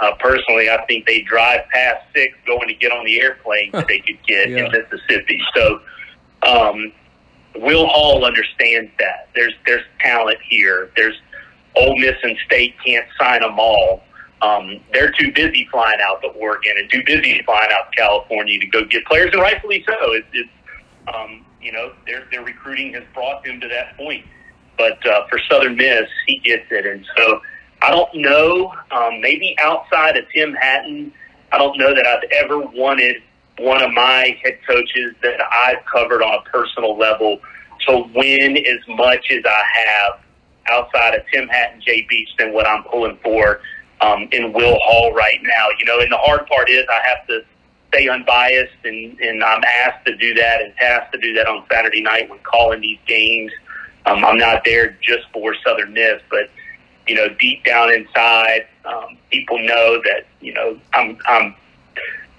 Uh, personally, I think they drive past six going to get on the airplane that they could get yeah. in Mississippi. So, um, Will Hall understands that. There's there's talent here. There's Ole Miss and State can't sign them all. Um, they're too busy flying out to Oregon and too busy flying out to California to go get players, and rightfully so. It's, it's um, you know, their their recruiting has brought them to that point. But uh, for Southern Miss, he gets it, and so I don't know. Um, maybe outside of Tim Hatton, I don't know that I've ever wanted one of my head coaches that I've covered on a personal level to win as much as I have outside of Tim Hatton, Jay Beach than what I'm pulling for um, in Will Hall right now. You know, and the hard part is I have to stay unbiased, and, and I'm asked to do that and tasked to do that on Saturday night when calling these games. Um, I'm not there just for Southern Miss, but you know, deep down inside, um, people know that you know I'm I'm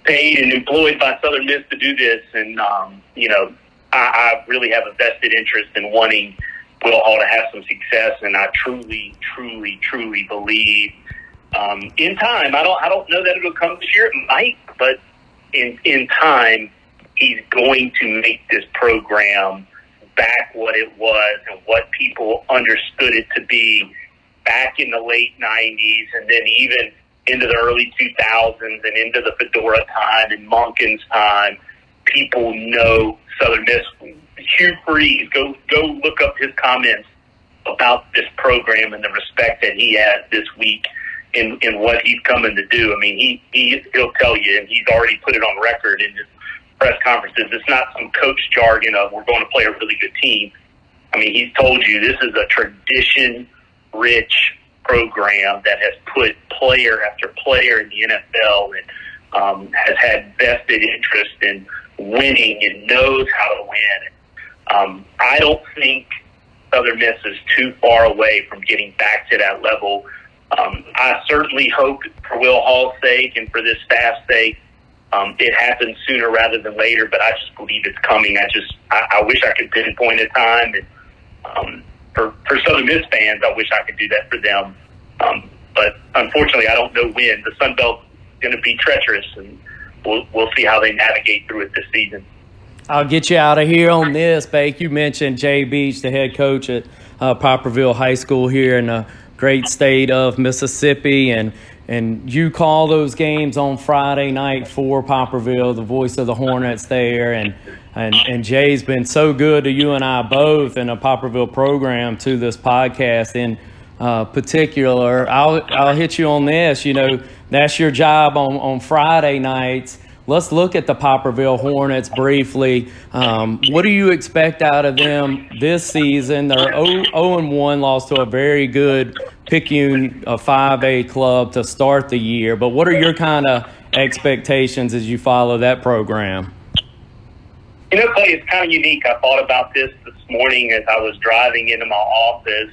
paid and employed by Southern Miss to do this, and um, you know, I, I really have a vested interest in wanting Will Hall to have some success, and I truly, truly, truly believe um, in time. I don't I don't know that it'll come this year. It might, but in in time, he's going to make this program back what it was and what people understood it to be back in the late '90s, and then even into the early 2000s and into the Fedora time and Monken's time. People know Southern Miss. Hugh Freeze, go go look up his comments about this program and the respect that he has this week in in what he's coming to do. I mean, he he he'll tell you, and he's already put it on record in his press conferences. It's not some coach jargon of we're going to play a really good team. I mean, he's told you this is a tradition rich program that has put player after player in the NFL and um, has had vested interest in winning and knows how to win. Um, I don't think Southern Miss is too far away from getting back to that level um, I certainly hope for Will Hall's sake and for this staff's sake um, it happens sooner rather than later. But I just believe it's coming. I just I, I wish I could pinpoint a time. And um, for for Southern Miss fans, I wish I could do that for them. Um, but unfortunately, I don't know when. The Sun Belt's going to be treacherous, and we'll we'll see how they navigate through it this season. I'll get you out of here on this, Bake. You mentioned Jay Beach, the head coach at uh, Poplarville High School here in the great state of Mississippi, and and you call those games on Friday night for Poplarville, the voice of the Hornets there, and and and Jay's been so good to you and I both in a Poplarville program to this podcast in uh, particular. I'll I'll hit you on this. You know that's your job on on Friday nights let's look at the Poplarville Hornets briefly. Um, what do you expect out of them this season? They're 0, 0 1, lost to a very good Picayune a 5A club to start the year. But what are your kind of expectations as you follow that program? You know, Clay, it's kind of unique. I thought about this this morning as I was driving into my office.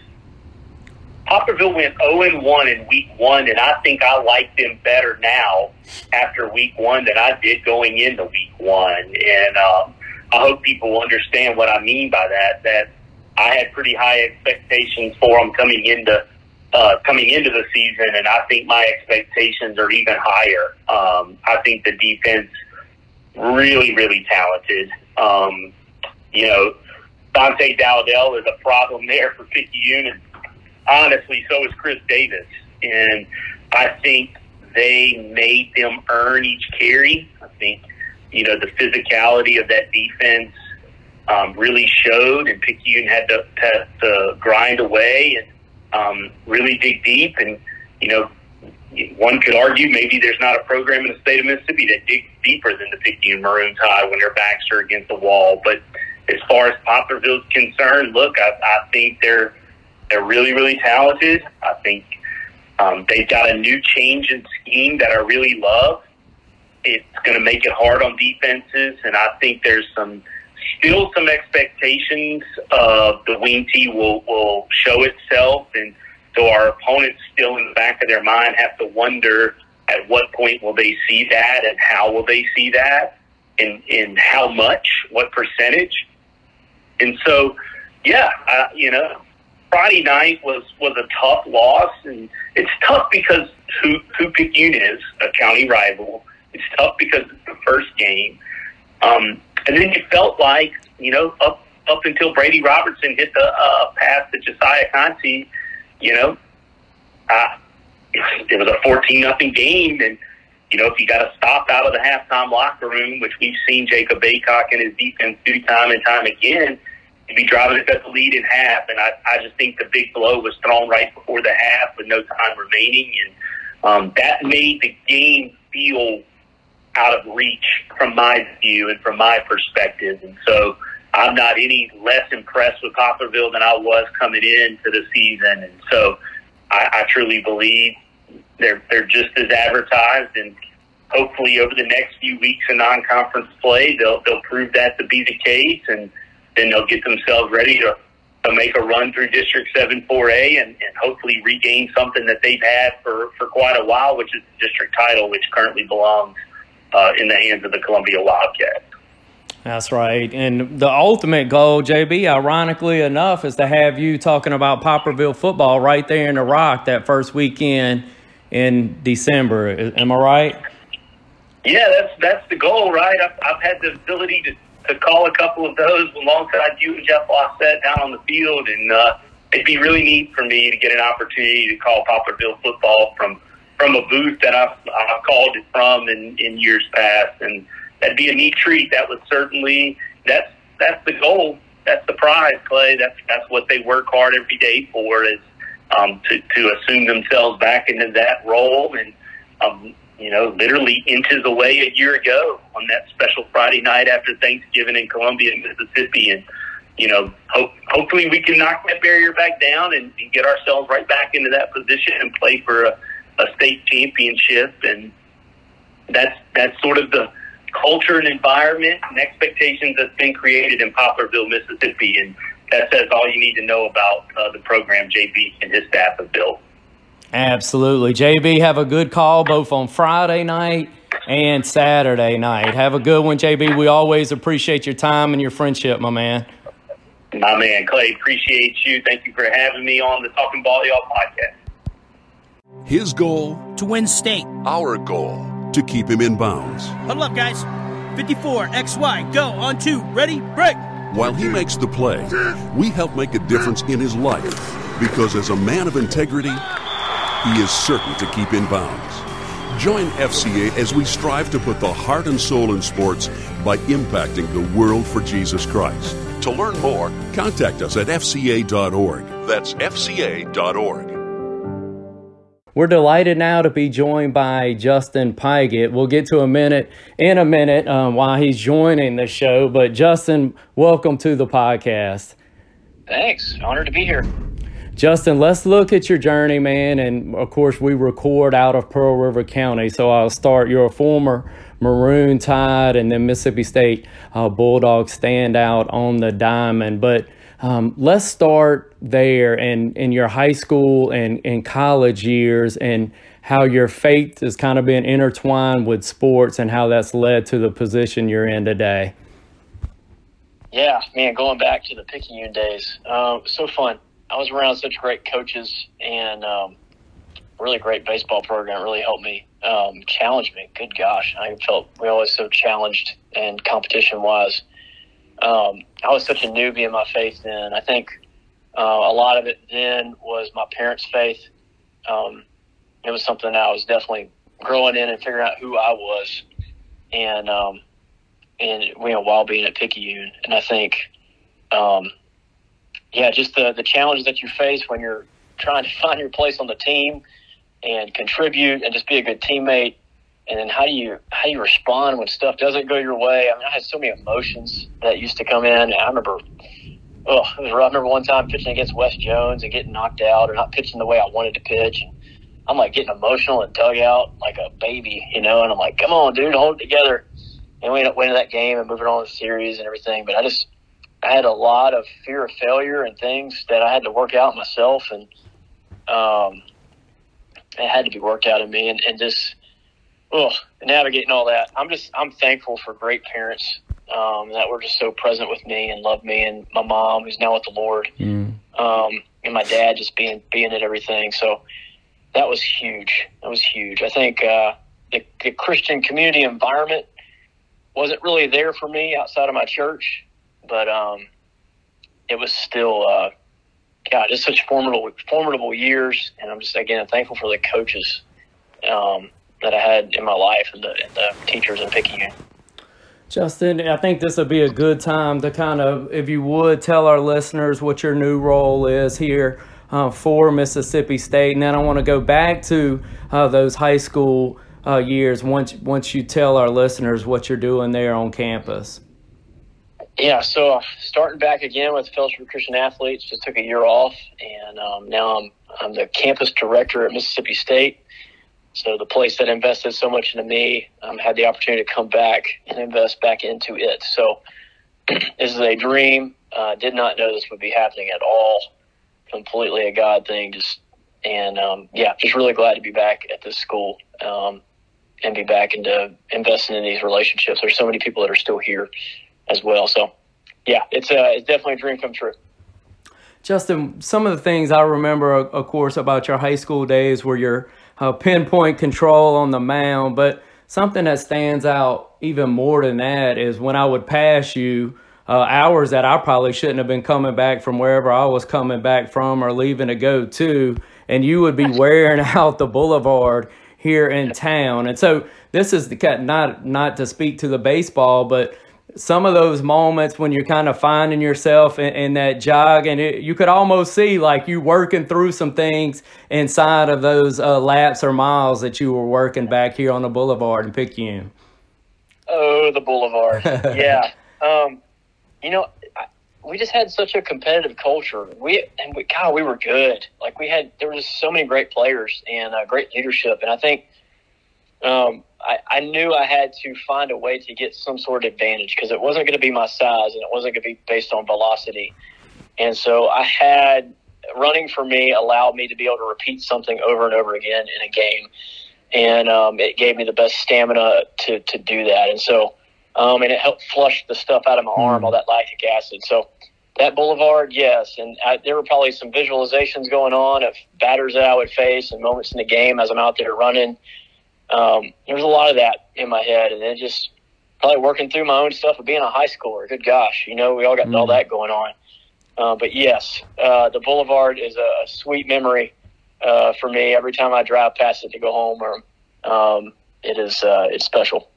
Poplarville went 0 1 in week one, and I think I like them better now after week one than I did going into week one. And um, I hope people understand what I mean by that. That I had pretty high expectations for them coming into uh, coming into the season, and I think my expectations are even higher. Um, I think the defense really, really talented. Um, you know, Dante Dowdell is a problem there for Picayune, and honestly, so is Chris Davis. And I think they made them earn each carry. I think, you know, the physicality of that defense um, really showed, and Picayune had to, to, to grind away and um, really dig deep. And, you know, one could argue maybe there's not a program in the state of Mississippi that digs deeper than the Picayune Maroon Tide when their backs are against the wall. But as far as Poplarville's concerned, look, I, I think they're they're really, really talented. I think um, they've got a new change in scheme that I really love. It's going to make it hard on defenses, and I think there's some still some expectations of the wing T will will show itself, and so our opponents still in the back of their mind have to wonder at what point will they see that, and how will they see that, and and how much, what percentage, and so yeah, uh, you know, Friday night was was a tough loss, and it's tough because who who Picayune is a county rival. It's tough because it's the first game, um, and then it felt like you know up up until Brady Robertson hit the uh, pass to Josiah Conti, you know, uh, it was a fourteen nothing game, and you know if you got a stop out of the halftime locker room, which we've seen Jacob Baycock and his defense do time and time again to be driving us at the lead in half. And I, I just think the big blow was thrown right before the half with no time remaining. And um, that made the game feel out of reach from my view and from my perspective. And so I'm not any less impressed with Poplarville than I was coming into the season. And so I, I truly believe they're, they're just as advertised and hopefully over the next few weeks in non-conference play, they'll, they'll prove that to be the case. And, then they'll get themselves ready to, to make a run through District 7 4A and, and hopefully regain something that they've had for, for quite a while, which is the district title, which currently belongs uh, in the hands of the Columbia Wildcats. That's right. And the ultimate goal, JB, ironically enough, is to have you talking about Poplarville football right there in the Rock that first weekend in December. Am I right? Yeah, that's that's the goal, right? I've, I've had the ability to to call a couple of those alongside you and Jeff Lossett down on the field, and uh, it'd be really neat for me to get an opportunity to call Poplarville football from from a booth that I've, I've called it from in, in years past, and that'd be a neat treat. That would certainly that's that's the goal. That's the prize, Clay. That's that's what they work hard every day for is um, to to assume themselves back into that role and um, you know, literally inches away a year ago on that special Friday night after Thanksgiving in Columbia, Mississippi. And, you know, hope, hopefully we can knock that barrier back down and, and get ourselves right back into that position and play for a, a state championship. And that's, that's sort of the culture and environment and expectations that's been created in Poplarville, Mississippi. And that says all you need to know about uh, the program JB and his staff have built. Absolutely. JB, have a good call both on Friday night and Saturday night. Have a good one, JB. We always appreciate your time and your friendship, my man. My man, Clay, appreciate you. Thank you for having me on the Talking Ball Y'all podcast. His goal to win state. Our goal to keep him in bounds. Huddle up, guys. 54, XY, go, on two, ready, break. While he makes the play, we help make a difference in his life because as a man of integrity, he is certain to keep in bounds. Join FCA as we strive to put the heart and soul in sports by impacting the world for Jesus Christ. To learn more, contact us at fca.org. That's fca.org. We're delighted now to be joined by Justin Pigott. We'll get to a minute in a minute um, while he's joining the show. But Justin, welcome to the podcast. Thanks. Honored to be here. Justin, let's look at your journey, man. And of course, we record out of Pearl River County. So I'll start. You're a former Maroon Tide and then Mississippi State uh, Bulldog standout on the diamond. But um, let's start there and in your high school and, and college years and how your faith has kind of been intertwined with sports and how that's led to the position you're in today. Yeah, man, going back to the Picayune days, um, so fun. I was around such great coaches and um, really great baseball program. really helped me, um, challenged me. Good gosh, I felt we always so challenged and competition wise um, I was such a newbie in my faith then. I think uh, a lot of it then was my parents' faith. Um, it was something I was definitely growing in and figuring out who I was, and um, and you know while being at Picayune. And I think, um, yeah, just the the challenges that you face when you're trying to find your place on the team and contribute and just be a good teammate and then how do you how you respond when stuff doesn't go your way? I mean, I had so many emotions that used to come in. I remember, oh, it was. I remember one time pitching against West Jones and getting knocked out or not pitching the way I wanted to pitch. And I'm like getting emotional and dug out like a baby, you know. And I'm like, come on, dude, hold it together. And we ended up winning that game and moving on to the series and everything. But I just I had a lot of fear of failure and things that I had to work out myself, and um, it had to be worked out in me, and, and just oh, navigating all that. I'm just I'm thankful for great parents um, that were just so present with me and loved me, and my mom who's now with the Lord, mm. um, and my dad just being being at everything. So that was huge. That was huge. I think uh, the, the Christian community environment wasn't really there for me outside of my church, but um, it was still. Uh, God, just such formidable, formidable years, and I'm just again thankful for the coaches um, that I had in my life and the, and the teachers in Picayune. Justin, I think this would be a good time to kind of, if you would, tell our listeners what your new role is here uh, for Mississippi State, and then I want to go back to uh, those high school uh, years once once you tell our listeners what you're doing there on campus. Yeah, so starting back again with Fellowship of Christian Athletes, just took a year off, and um, now I'm I'm the campus director at Mississippi State. So the place that invested so much into me um, had the opportunity to come back and invest back into it. So this is a dream. Uh, did not know this would be happening at all. Completely a God thing. Just and um, yeah, just really glad to be back at this school um, and be back into investing in these relationships. There's so many people that are still here as well. So yeah, it's a, it's definitely a dream come true. Justin, some of the things I remember, of course, about your high school days were your uh, pinpoint control on the mound. But something that stands out even more than that is when I would pass you uh, hours that I probably shouldn't have been coming back from wherever I was coming back from or leaving to go to, and you would be wearing out the boulevard here in town. And so this is the not not to speak to the baseball, but some of those moments when you're kind of finding yourself in, in that jog and it, you could almost see like you working through some things inside of those uh, laps or miles that you were working back here on the boulevard in Picayune. Oh, the boulevard. yeah. Um, you know, we just had such a competitive culture. We and we, God, we were good. Like we had, there were just so many great players and uh, great leadership. And I think um, I, I knew I had to find a way to get some sort of advantage because it wasn't going to be my size and it wasn't going to be based on velocity. And so I had running for me allowed me to be able to repeat something over and over again in a game. and um, it gave me the best stamina to to do that. And so, um, and it helped flush the stuff out of my arm, all that lactic acid. So that boulevard, yes, and I, there were probably some visualizations going on of batters that I would face and moments in the game as I'm out there running. Um, there was a lot of that in my head, and then just probably working through my own stuff of being a high schooler. Good gosh, you know, we all got all that going on. Uh, but yes, uh, the Boulevard is a, a sweet memory uh, for me. Every time I drive past it to go home, or um, it is uh, it's special.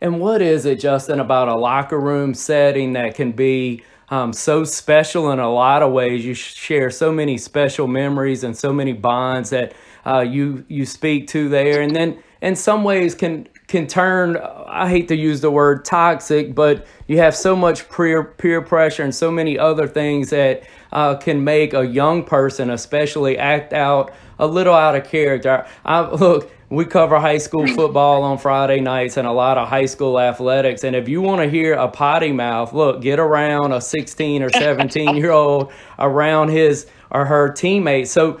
And what is it, Justin, about a locker room setting that can be um, so special in a lot of ways? You share so many special memories and so many bonds that uh, you you speak to there, and then in some ways can can turn I hate to use the word toxic, but you have so much peer peer pressure and so many other things that uh, can make a young person, especially, act out a little out of character. I, look, we cover high school football on Friday nights and a lot of high school athletics. And if you want to hear a potty mouth, look, get around a 16 or 17 year old around his or her teammates. So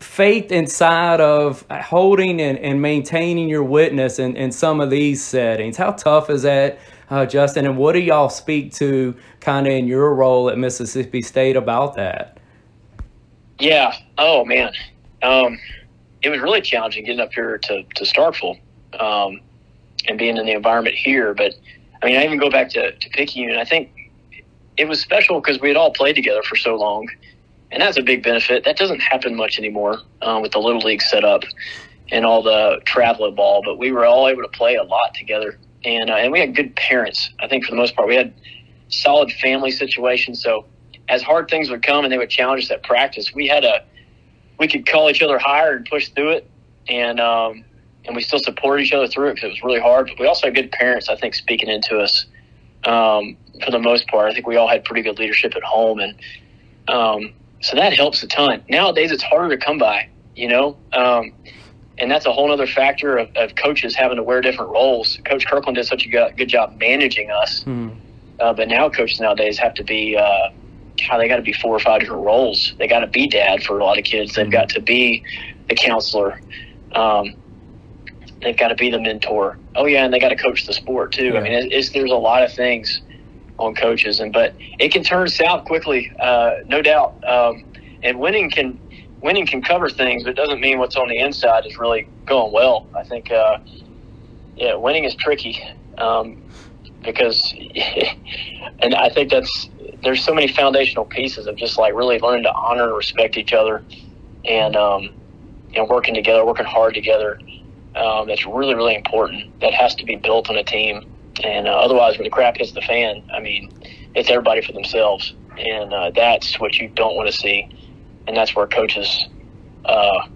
faith inside of holding and, and maintaining your witness in, in some of these settings. How tough is that, uh, Justin? And what do y'all speak to kind of in your role at Mississippi State about that? Yeah. Oh, man. Um, it was really challenging getting up here to, to Starkville um, and being in the environment here. But, I mean, I even go back to, to Picayune. I think it was special because we had all played together for so long and that's a big benefit. That doesn't happen much anymore um, with the little league setup and all the travel ball. But we were all able to play a lot together, and uh, and we had good parents. I think for the most part, we had solid family situations. So as hard things would come and they would challenge us at practice, we had a we could call each other higher and push through it, and um, and we still supported each other through it because it was really hard. But we also had good parents, I think, speaking into us. Um, for the most part, I think we all had pretty good leadership at home, and um, so that helps a ton. Nowadays, it's harder to come by, you know, um, and that's a whole other factor of, of, coaches having to wear different roles. Coach Kirkland did such a good, good job managing us, mm. uh, but now coaches nowadays have to be, uh, God, they got to be four or five different roles. They got to be dad for a lot of kids. They've mm. got to be the counselor. Um, they've got to be the mentor. Oh yeah, and they got to coach the sport too. Yeah. I mean, it's, it's, there's a lot of things on coaches, and but it can turn south quickly, uh, no doubt. Um, and winning can winning can cover things, but it doesn't mean what's on the inside is really going well. I think, uh, yeah, winning is tricky um, because, and I think that's there's so many foundational pieces of just like really learning to honor and respect each other, and um, you know, working together, working hard together. Um, that's really really important. That has to be built on a team and uh, otherwise, when the crap hits the fan, I mean, it's everybody for themselves, and uh, that's what you don't want to see, and that's where coaches uh,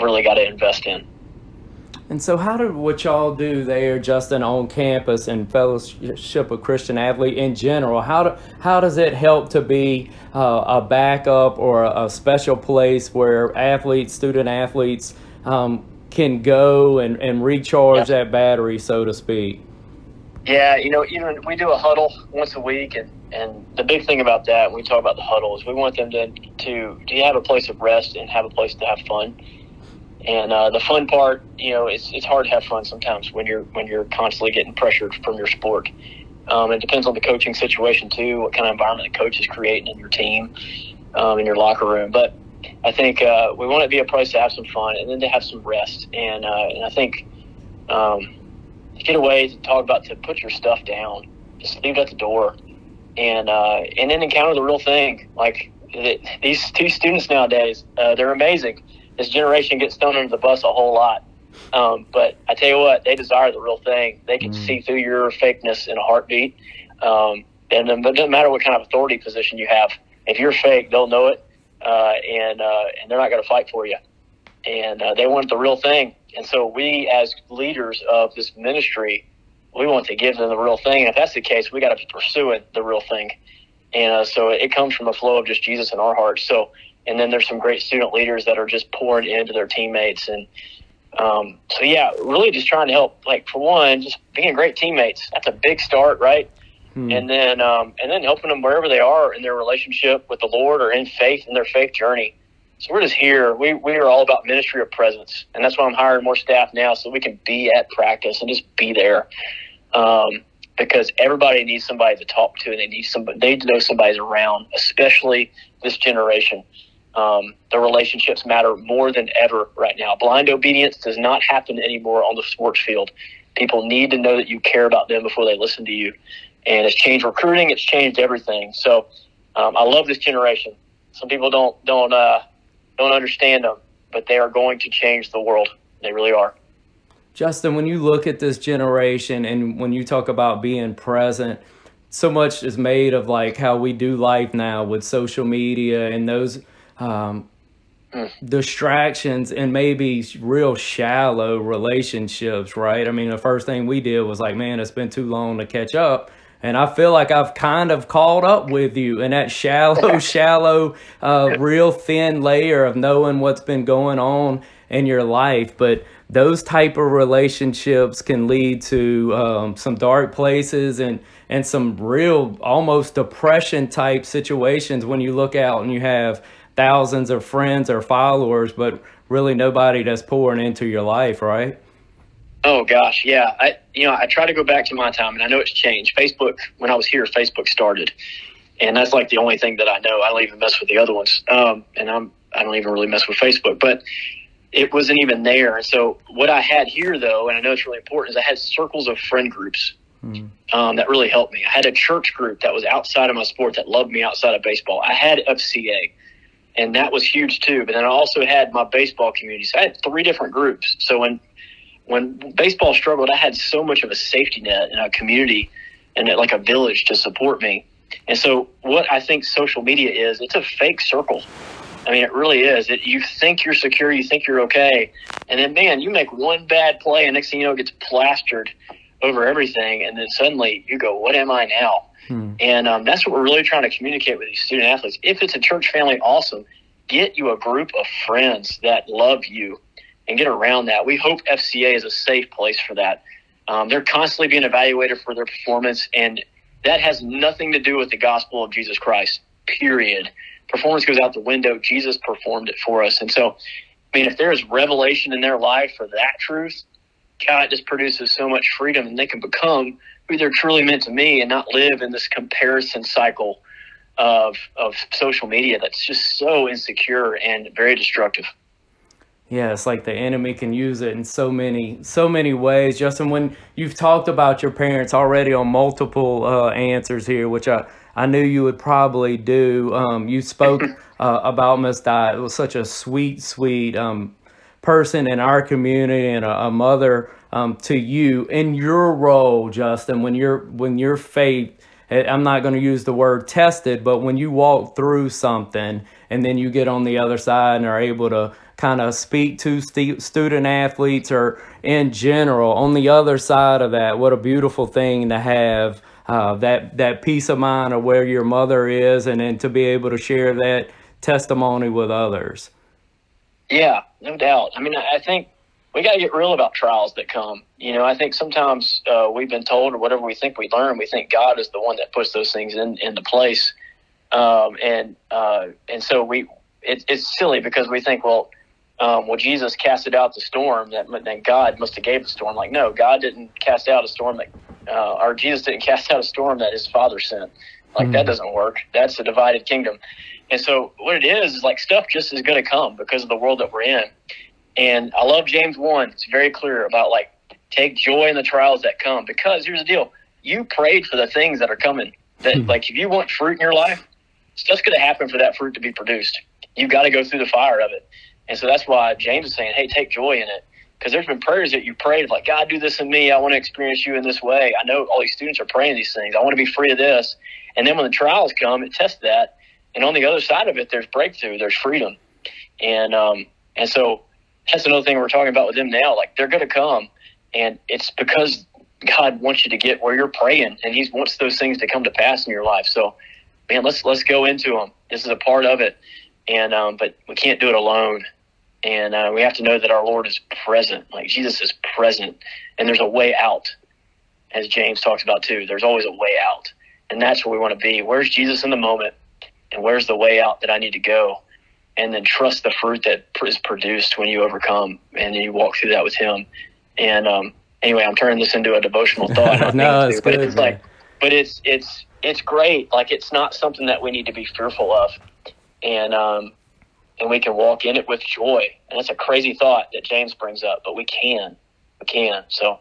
really got to invest in. And so, how did what y'all do there, Justin, on campus and Fellowship of Christian Athlete in general? How do, how does it help to be uh, a backup or a, a, special place where athletes, student athletes, um, can go and, and recharge yeah. that battery, so to speak? Yeah, you know, even we do a huddle once a week, and and the big thing about that, when we talk about the huddle, is we want them to to to have a place of rest and have a place to have fun. And uh, the fun part, you know, it's it's hard to have fun sometimes when you're when you're constantly getting pressured from your sport. Um, it depends on the coaching situation too, what kind of environment the coach is creating in your team, um, in your locker room. But I think uh, we want it to be a place to have some fun and then to have some rest. And uh, and I think. Um, get away to talk about to put your stuff down, just leave it at the door, and uh, and then encounter the real thing. Like these two students nowadays, uh, they're amazing. This generation gets thrown under the bus a whole lot. Um, but I tell you what, they desire the real thing. They can mm. see through your fakeness in a heartbeat. Um, and it doesn't matter what kind of authority position you have. If you're fake, they'll know it, uh, and uh, and they're not going to fight for you. And uh, they want the real thing. And so we, as leaders of this ministry, we want to give them the real thing. And if that's the case, we got to be pursuing the real thing. And uh, so it comes from a flow of just Jesus in our hearts. So, and then there's some great student leaders that are just pouring into their teammates. And um, so, yeah, really just trying to help. Like for one, just being great teammates. That's a big start, right? Hmm. And then, um, and then helping them wherever they are in their relationship with the Lord or in faith in their faith journey. So we're just here. We we are all about ministry of presence, and that's why I'm hiring more staff now, so we can be at practice and just be there. Um, because everybody needs somebody to talk to, and they need somebody. They need to know somebody's around, especially this generation. Um, the relationships matter more than ever right now. Blind obedience does not happen anymore on the sports field. People need to know that you care about them before they listen to you, and it's changed recruiting. It's changed everything. So um, I love this generation. Some people don't don't uh, don't understand them, but they are going to change the world. They really are. Justin, when you look at this generation and when you talk about being present, so much is made of like how we do life now with social media and those um, mm. distractions and maybe real shallow relationships, right? I mean, the first thing we did was like, man, it's been too long to catch up. And I feel like I've kind of caught up with you in that shallow, shallow, uh, real thin layer of knowing what's been going on in your life. But those type of relationships can lead to um, some dark places and and some real almost depression type situations when you look out and you have thousands of friends or followers, but really nobody that's pouring into your life, right? Oh gosh, yeah. I you know I try to go back to my time, and I know it's changed. Facebook when I was here, Facebook started, and that's like the only thing that I know. I don't even mess with the other ones, um, and I'm I don't even really mess with Facebook, but it wasn't even there. And so what I had here, though, and I know it's really important, is I had circles of friend groups mm. um, that really helped me. I had a church group that was outside of my sport that loved me outside of baseball. I had FCA, and that was huge too. But then I also had my baseball community. So I had three different groups. So when when baseball struggled, I had so much of a safety net in a community and like a village to support me. And so what I think social media is, it's a fake circle. I mean, it really is. It, you think you're secure, you think you're okay, and then man, you make one bad play, and next thing you know, it gets plastered over everything, and then suddenly you go, "What am I now?" Hmm. And um, that's what we're really trying to communicate with these student athletes. If it's a church family, awesome. Get you a group of friends that love you, and get around that. We hope FCA is a safe place for that. Um, they're constantly being evaluated for their performance, and that has nothing to do with the gospel of Jesus Christ. Period performance goes out the window. Jesus performed it for us. And so, I mean, if there is revelation in their life for that truth, God just produces so much freedom and they can become who they're truly meant to be and not live in this comparison cycle of, of social media that's just so insecure and very destructive. Yeah, it's like the enemy can use it in so many so many ways. Justin, when you've talked about your parents already on multiple uh, answers here, which I I knew you would probably do. Um, you spoke uh, about Miss Di. It was such a sweet, sweet um, person in our community and a, a mother um, to you in your role, Justin. When your when your faith, eh, I'm not going to use the word tested, but when you walk through something and then you get on the other side and are able to kind of speak to st- student athletes or in general on the other side of that, what a beautiful thing to have uh, that that peace of mind of where your mother is, and then to be able to share that testimony with others. Yeah, no doubt. I mean, I think we got to get real about trials that come. You know, I think sometimes uh, we've been told, or whatever we think we learn, we think God is the one that puts those things in into place, um, and uh, and so we it, it's silly because we think, well, um, well, Jesus casted out the storm that then God must have gave the storm. Like, no, God didn't cast out a storm that uh, or Jesus didn't cast out a storm that his father sent. Like mm. that hmm. doesn't work. That's a divided kingdom. And so what it is is like stuff just is going to come because of the world that we're in. And I love James one. It's very clear about like take joy in the trials that come because here's the deal: you prayed for the things that are coming. That mm. like if you want fruit in your life, stuff's going to happen for that fruit to be produced. You've got to go through the fire of it. And so that's why James is saying, hey, take joy in it because there's been prayers that you prayed like God do this in me. I want to experience you in this way. I know all these students are praying these things. I want to be free of this. And then when the trials come, it tests that. And on the other side of it, there's breakthrough. There's freedom. And um, and so that's another thing we're talking about with them now. Like they're going to come, and it's because God wants you to get where you're praying, and He wants those things to come to pass in your life. So, man, let's let's go into them. This is a part of it, and um, but we can't do it alone and uh, we have to know that our Lord is present. Like Jesus is present, and there's a way out, as James talks about too. There's always a way out, and that's where we want to be. Where's Jesus in the moment, and where's the way out that I need to go? and then trust the fruit that is produced when you overcome. And you walk through that with Him. And um, anyway, I'm turning this into a devotional thought. no, it's but good, it's man. like, but it's it's it's great. Like it's not something that we need to be fearful of, and um, and we can walk in it with joy. And that's a crazy thought that James brings up, but we can, we can. So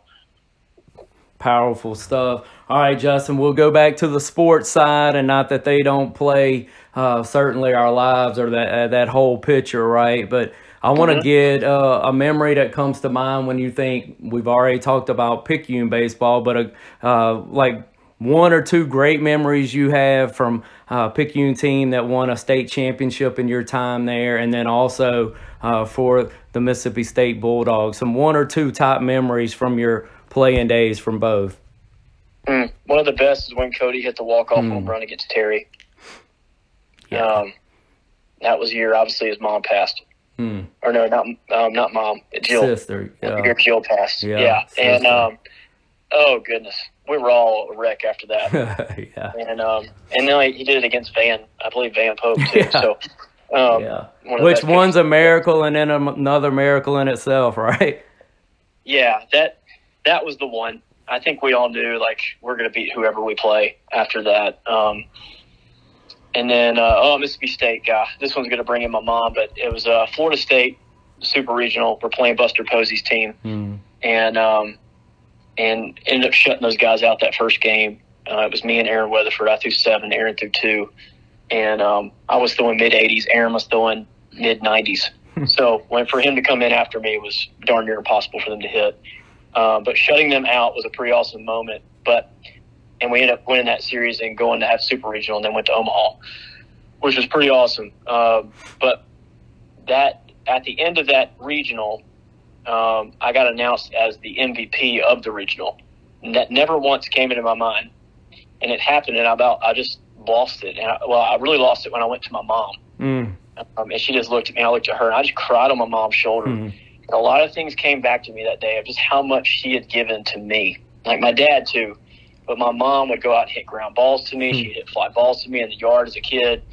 Powerful stuff. All right, Justin, we'll go back to the sports side, and not that they don't play uh, certainly our lives or that uh, that whole picture, right? But I want to Mhm. get uh, a memory that comes to mind when you think we've already talked about Picayune baseball, but a, uh, like one or two great memories you have from uh, Picayune team that won a state championship in your time there, and then also uh, for the Mississippi State Bulldogs. Some one or two top memories from your playing days from both. Mm. One of the best is when Cody hit the walk off Mm. home run against Terry. Um, that was the year, obviously, his mom passed. Hmm. Or no, not um, not mom, Jill. Sister, yeah. Jill passed. Yeah, Yeah, and um, oh goodness, we were all a wreck after that. yeah. and um, and then he did it against Van, I believe Van Pope too. Yeah. So, um, Yeah. one Which one's a miracle and then another miracle in itself, right? Yeah, that that was the one. I think we all knew like we're going to beat whoever we play after that. Um, and then uh, oh Mississippi State guy, this one's going to bring in my mom, but it was uh, Florida State Super Regional. We're playing Buster Posey's team, Hmm. and um, and ended up shutting those guys out that first game. Uh, it was me and Aaron Weatherford. I threw seven, Aaron threw two, and um, I was throwing mid 80s. Aaron was throwing mid 90s. so when for him to come in after me was darn near impossible for them to hit. Um, but shutting them out was a pretty awesome moment. But and we ended up winning that series and going to have super regional, and then went to Omaha, which was pretty awesome. Um, but that at the end of that regional, um, I got announced as the MVP of the regional. And that never once came into my mind, and it happened, and I about I just lost it. And I, well, I really lost it when I went to my mom, Mm. um, and she just looked at me. I looked at her, and I just cried on my mom's shoulder. Mm. And a lot of things came back to me that day of just how much she had given to me, like my dad too. But my mom would go out and hit ground balls to me. She'd hit fly balls to me in the yard as a kid.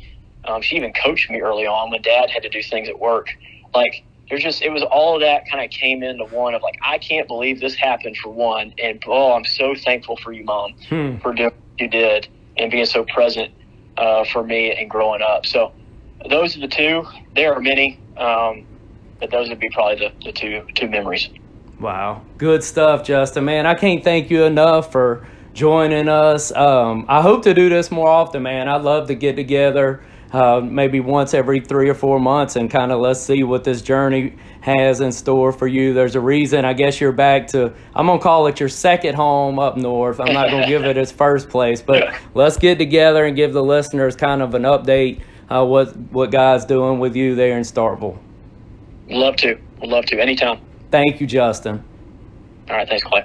Um, she even coached me early on when dad had to do things at work. Like there's just it was all of that kind of came into one of like I can't believe this happened for one, and oh I'm so thankful for you, mom, Hmm. for doing what you did and being so present uh, for me and growing up. So those are the two. There are many, um, but those would be probably the, the two two memories. Wow. Good stuff, Justin. Man, I can't thank you enough for joining us. Um, I hope to do this more often, man. I'd love to get together uh, maybe once every three or four months and kind of let's see what this journey has in store for you. There's a reason, I guess you're back to, I'm going to call it your second home up north. I'm not going to give it its first place, but let's get together and give the listeners kind of an update uh, what, what God's doing with you there in Starkville. Love to, would love to, anytime. Thank you, Justin. All right, thanks, Clay.